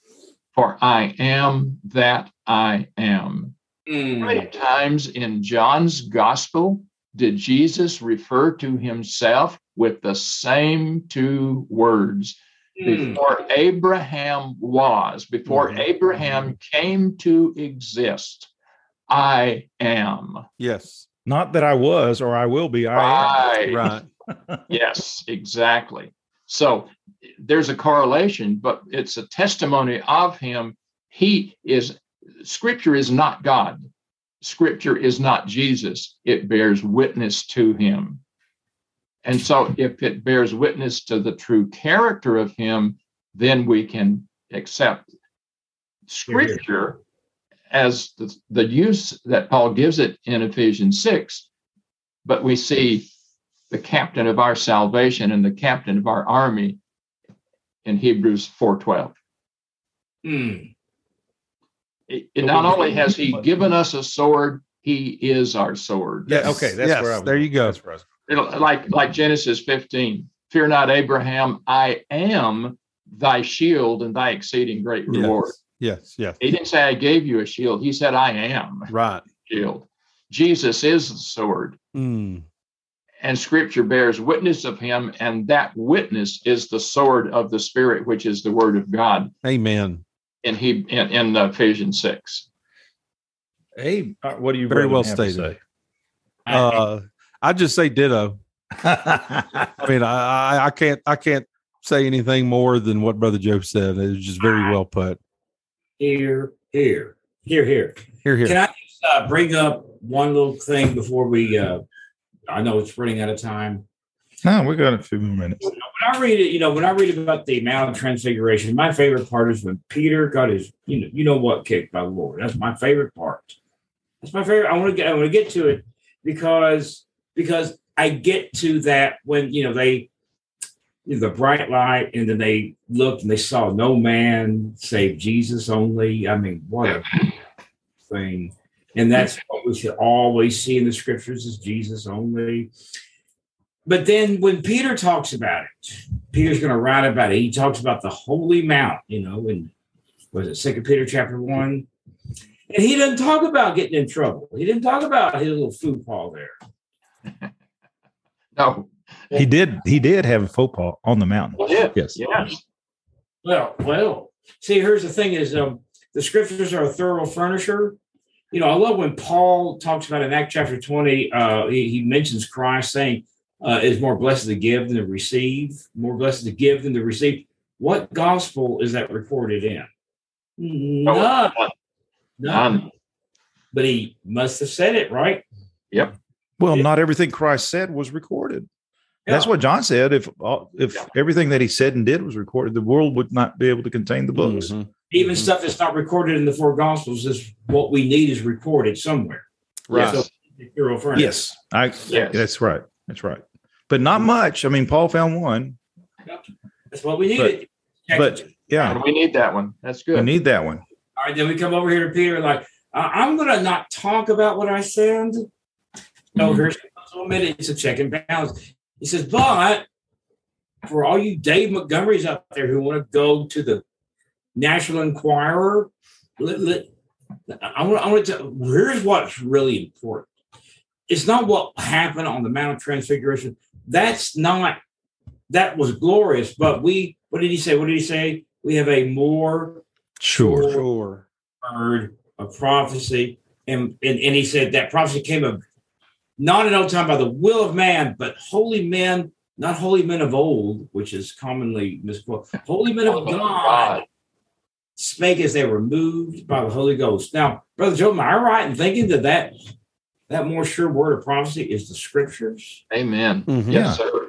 for I am that I am. Mm. How many times in John's gospel did Jesus refer to himself with the same two words? Mm. Before Abraham was, before Mhm. Abraham came to exist, I am. Yes. Not that I was or I will be. I am. Right. Right. Yes, exactly. So there's a correlation, but it's a testimony of him. He is, scripture is not God. Scripture is not Jesus. It bears witness to him. And so if it bears witness to the true character of him, then we can accept scripture as the, the use that Paul gives it in Ephesians 6. But we see the captain of our salvation and the captain of our army in Hebrews 4:12. Mm. It- it not only has he given us a sword, he is our sword. Yeah, okay, that's Yes, where I was. there you go. That's where I was- It'll- like like Genesis 15. Fear not, Abraham, I am thy shield and thy exceeding great reward. Yes. Yes. Yes. He didn't say I gave you a shield, he said I am Right. shield. Jesus is the sword. Mm. and scripture bears witness of him and that witness is the sword of the spirit which is the word of god Amen. in he in, in ephesians 6 Hey, uh, what do you Very well have to stated. say? Uh, I just say ditto. I mean, I, I I can't I can't say anything more than what Brother Joe said. It was just very well put. Here, here, here, here. Here, here. Can I just uh, bring up one little thing before we? Uh, I know it's running out of time. no, we got a few more minutes. When I read it, you know, when I read about the Mount of Transfiguration, my favorite part is when Peter got his, you know, you know what, kicked by the Lord. That's my favorite part. That's my favorite. I want to get, I want to get to it because because I get to that when you know they you know, the bright light, and then they looked and they saw no man save Jesus only. I mean, what a thing! And that's what we should always see in the scriptures is Jesus only. But then when Peter talks about it, Peter's going to write about it. He talks about the holy mount, you know, and was it Second Peter chapter one? And he doesn't talk about getting in trouble. He didn't talk about his little food paw there. No. He did. He did have a faux pas on the mountain. Yeah. Yes. Yes. Well, well. See, here's the thing: is um, the scriptures are a thorough furnisher. You know, I love when Paul talks about in Act chapter twenty. Uh, he, he mentions Christ saying, uh, "Is more blessed to give than to receive. More blessed to give than to receive." What gospel is that recorded in? None. None. None. But he must have said it right. Well, Yeah. not everything Christ said was recorded. That's what John said. If if Yeah. everything that he said and did was recorded, the world would not be able to contain the books. Mhm. Even Mhm. stuff that's not recorded in the four gospels is what we need is recorded somewhere. Right. So, thorough furnisher. Yes, I. Yes. That's right. That's right. But not much. I mean, Paul found one. That's what we needed. but- Yeah, And we need that one. That's good. we need that one. All right, then we come over here to Peter, like, I- I'm going to not talk about what I said. No, Mhm. here's a little minute. It's a check and balance. He says, but for all you Dave Montgomerys out there who want to go to the National Enquirer, let, let, I want, I want to, here's what's really important. It's not what happened on the Mount of Transfiguration. That's not, that was glorious, but we, what did he say? What did he say? We have a more Sure. Sure. heard a prophecy, and, and and he said that prophecy came of not in old time by the will of man, but holy men, not holy men of old, which is commonly misquoted. Holy men of God spake as they were moved by the Holy Ghost. Now, brother Joe, am I right in thinking that that that more sure word of prophecy is the scriptures? Amen. Mhm. Yeah. Yes, sir.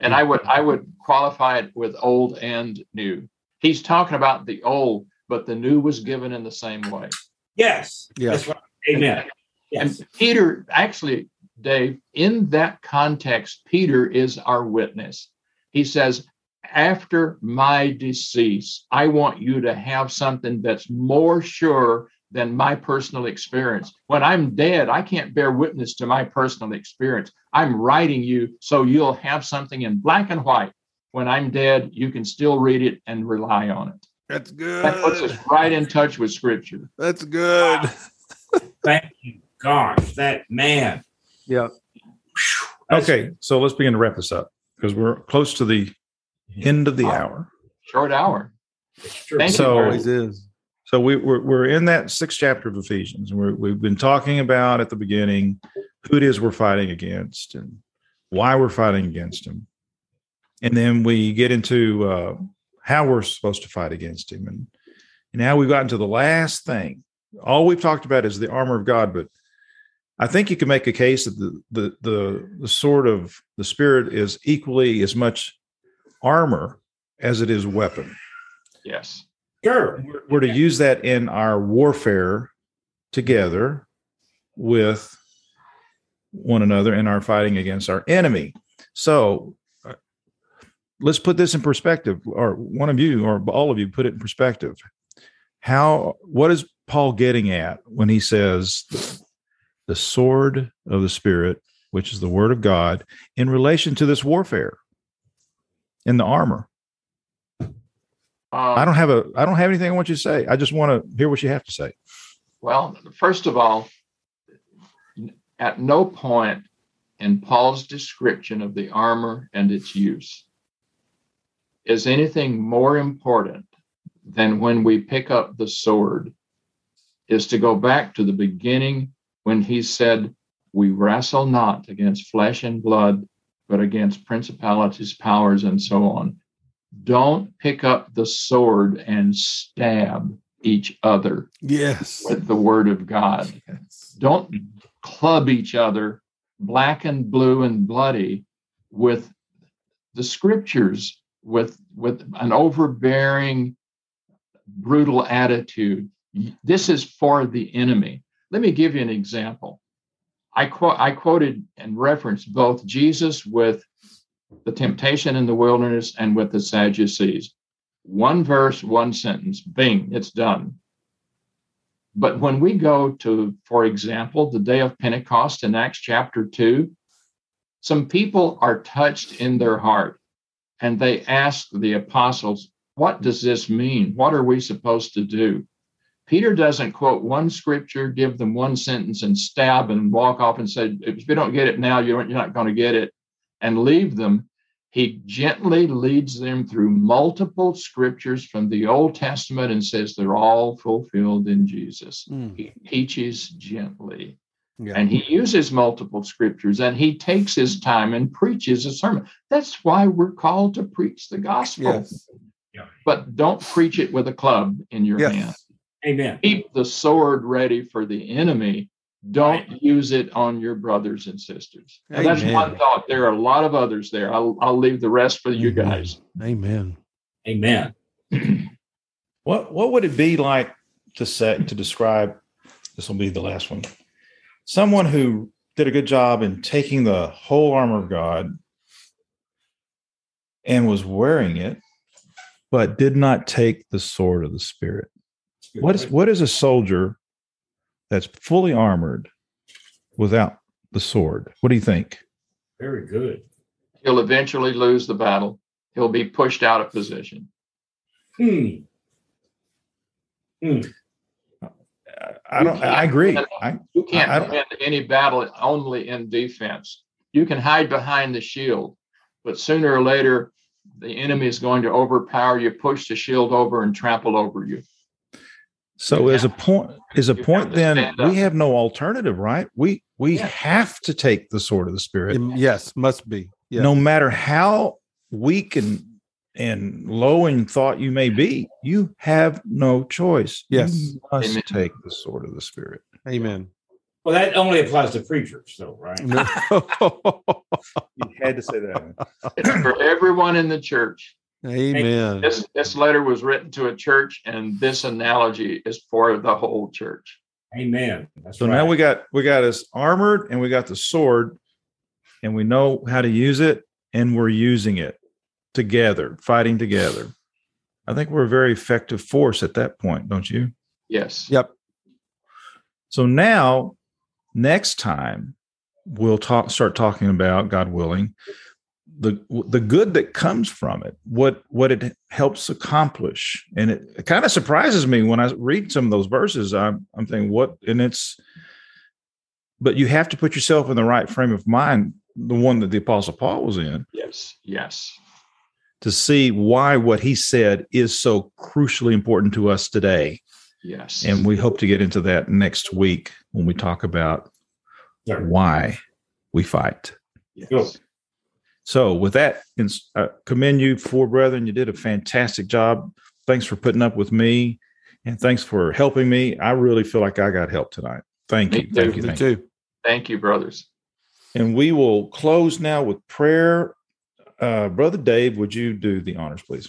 And I would I would qualify it with old and new. He's talking about the old, but the new was given in the same way. Yes. Yeah. That's right. Amen. Yes. And Peter, actually, Dave, in that context, Peter is our witness. He says, After my decease, I want you to have something that's more sure than my personal experience. When I'm dead, I can't bear witness to my personal experience. I'm writing you so you'll have something in black and white. When I'm dead, you can still read it and rely on it. That's good. That puts us good. right in touch with Scripture. That's good. Thank you, gosh, that man. Yeah. Okay, so let's begin to wrap this up because we're close to the end of the hour. Short hour. Thank you, So- Lord. Always is. So we, we're we're in that sixth chapter of Ephesians. We're, we've been talking about at the beginning who it is we're fighting against and why we're fighting against him, and then we get into uh, how we're supposed to fight against him, and, and now we've gotten to the last thing. All we've talked about is the armor of God, but I think you can make a case that the the the, the sword of the spirit is equally as much armor as it is weapon Yes. Sure. we're, we're to use that in our warfare together with one another in our fighting against our enemy. So uh, let's put this in perspective, or one of you, or all of you, put it in perspective. How, what is Paul getting at when he says the sword of the Spirit, which is the word of God, in relation to this warfare in the armor? Um, I don't have a I don't have anything I want you to say. I just want to hear what you have to say. Well, first of all, at no point in Paul's description of the armor and its use is anything more important than when we pick up the sword, is to go back to the beginning when he said, We wrestle not against flesh and blood, but against principalities, powers, and so on. Don't pick up the sword and stab each other Yes. with the word of God. Don't club each other black and blue and bloody with the scriptures with with an overbearing brutal attitude this is for the enemy let me give you an example i quote i quoted and referenced both jesus with the temptation in the wilderness and with the sadducees one verse one sentence bing it's done but when we go to, for example, the day of Pentecost in Acts chapter 2, some people are touched in their heart and they ask the apostles, What does this mean? What are we supposed to do? Peter doesn't quote one scripture, give them one sentence, and stab and walk off and say, If you don't get it now, you're not going to get it, and leave them. He gently leads them through multiple scriptures from the Old Testament and says they're all fulfilled in Jesus. Mm. He teaches gently. Yeah. And he uses multiple scriptures and he takes his time and preaches a sermon. That's why we're called to preach the gospel. Yes. But don't preach it with a club in your hand. Yes. Amen. Keep the sword ready for the enemy. Don't use it on your brothers and sisters. Now, that's one thought. There are a lot of others there. I'll, I'll leave the rest for you guys. Amen. Amen. What what would it be like to say to describe this will be the last one. Someone who did a good job in taking the whole armor of God and was wearing it, but did not take the sword of the spirit. What is what is a soldier that's fully armored without the sword? What do you think? Very good. He'll eventually lose the battle. He'll be pushed out of position. Hmm. I don't. I agree. I, You can't I don't- win any battle only in defense. You can hide behind the shield, but sooner or later, the enemy is going to overpower you, push the shield over, and trample over you. So You as a point, as a you point, then we have no alternative, right? We we Yeah. have to take the sword of the spirit, Um, Yes, must be. Yeah. no matter how weak and and low in thought you may be. You have no choice. Yes. you must Amen. take the sword of the spirit. Amen. Well, that only applies to preachers, though, right? You had to say that. It's for everyone in the church. Amen. This this letter was written to a church, and this analogy is for the whole church. Amen. That's So right. now we got we got us armored and we got the sword, and we know how to use it, and we're using it together, fighting together. I think we're a very effective force at that point, don't you? Yes. Yep. So now, next time, we'll talk. Start talking about God willing, the the good that comes from it, what what it helps accomplish, and it, it kind of surprises me when I read some of those verses. I'm I'm thinking what, and it's, but you have to put yourself in the right frame of mind, the one that the Apostle Paul was in, Yes. Yes. to see why what he said is so crucially important to us today. Yes. And we hope to get into that next week when we talk about Sure. why we fight. yes. So, with that, ins- uh, commend you, four brethren. You did a fantastic job. Thanks for putting up with me, and thanks for helping me. I really feel like I got help tonight. Thank Me you, thank you, Me thank you. Thank you, brothers. And we will close now with prayer. Uh, Brother Dave, would you do the honors, please?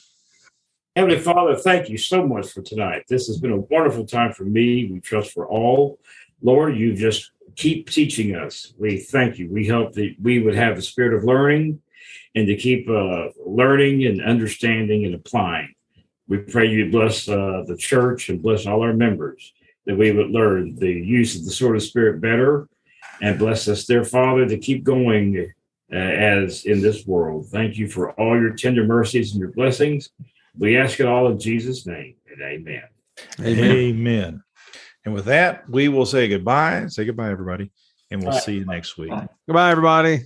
Heavenly Father, thank you so much for tonight. This has been a wonderful time for me. We trust for all. Lord, you just keep teaching us. We thank you. We hope that we would have the spirit of learning and to keep uh, learning and understanding and applying. We pray you bless uh, the church and bless all our members, that we would learn the use of the sword of spirit better and bless us, dear Father, to keep going uh, as in this world. Thank you for all your tender mercies and your blessings. We ask it all in Jesus' name and amen. Amen. Amen. And with that, we will say goodbye. Say goodbye, everybody, and we'll Bye. see you next week. Bye. Goodbye, everybody.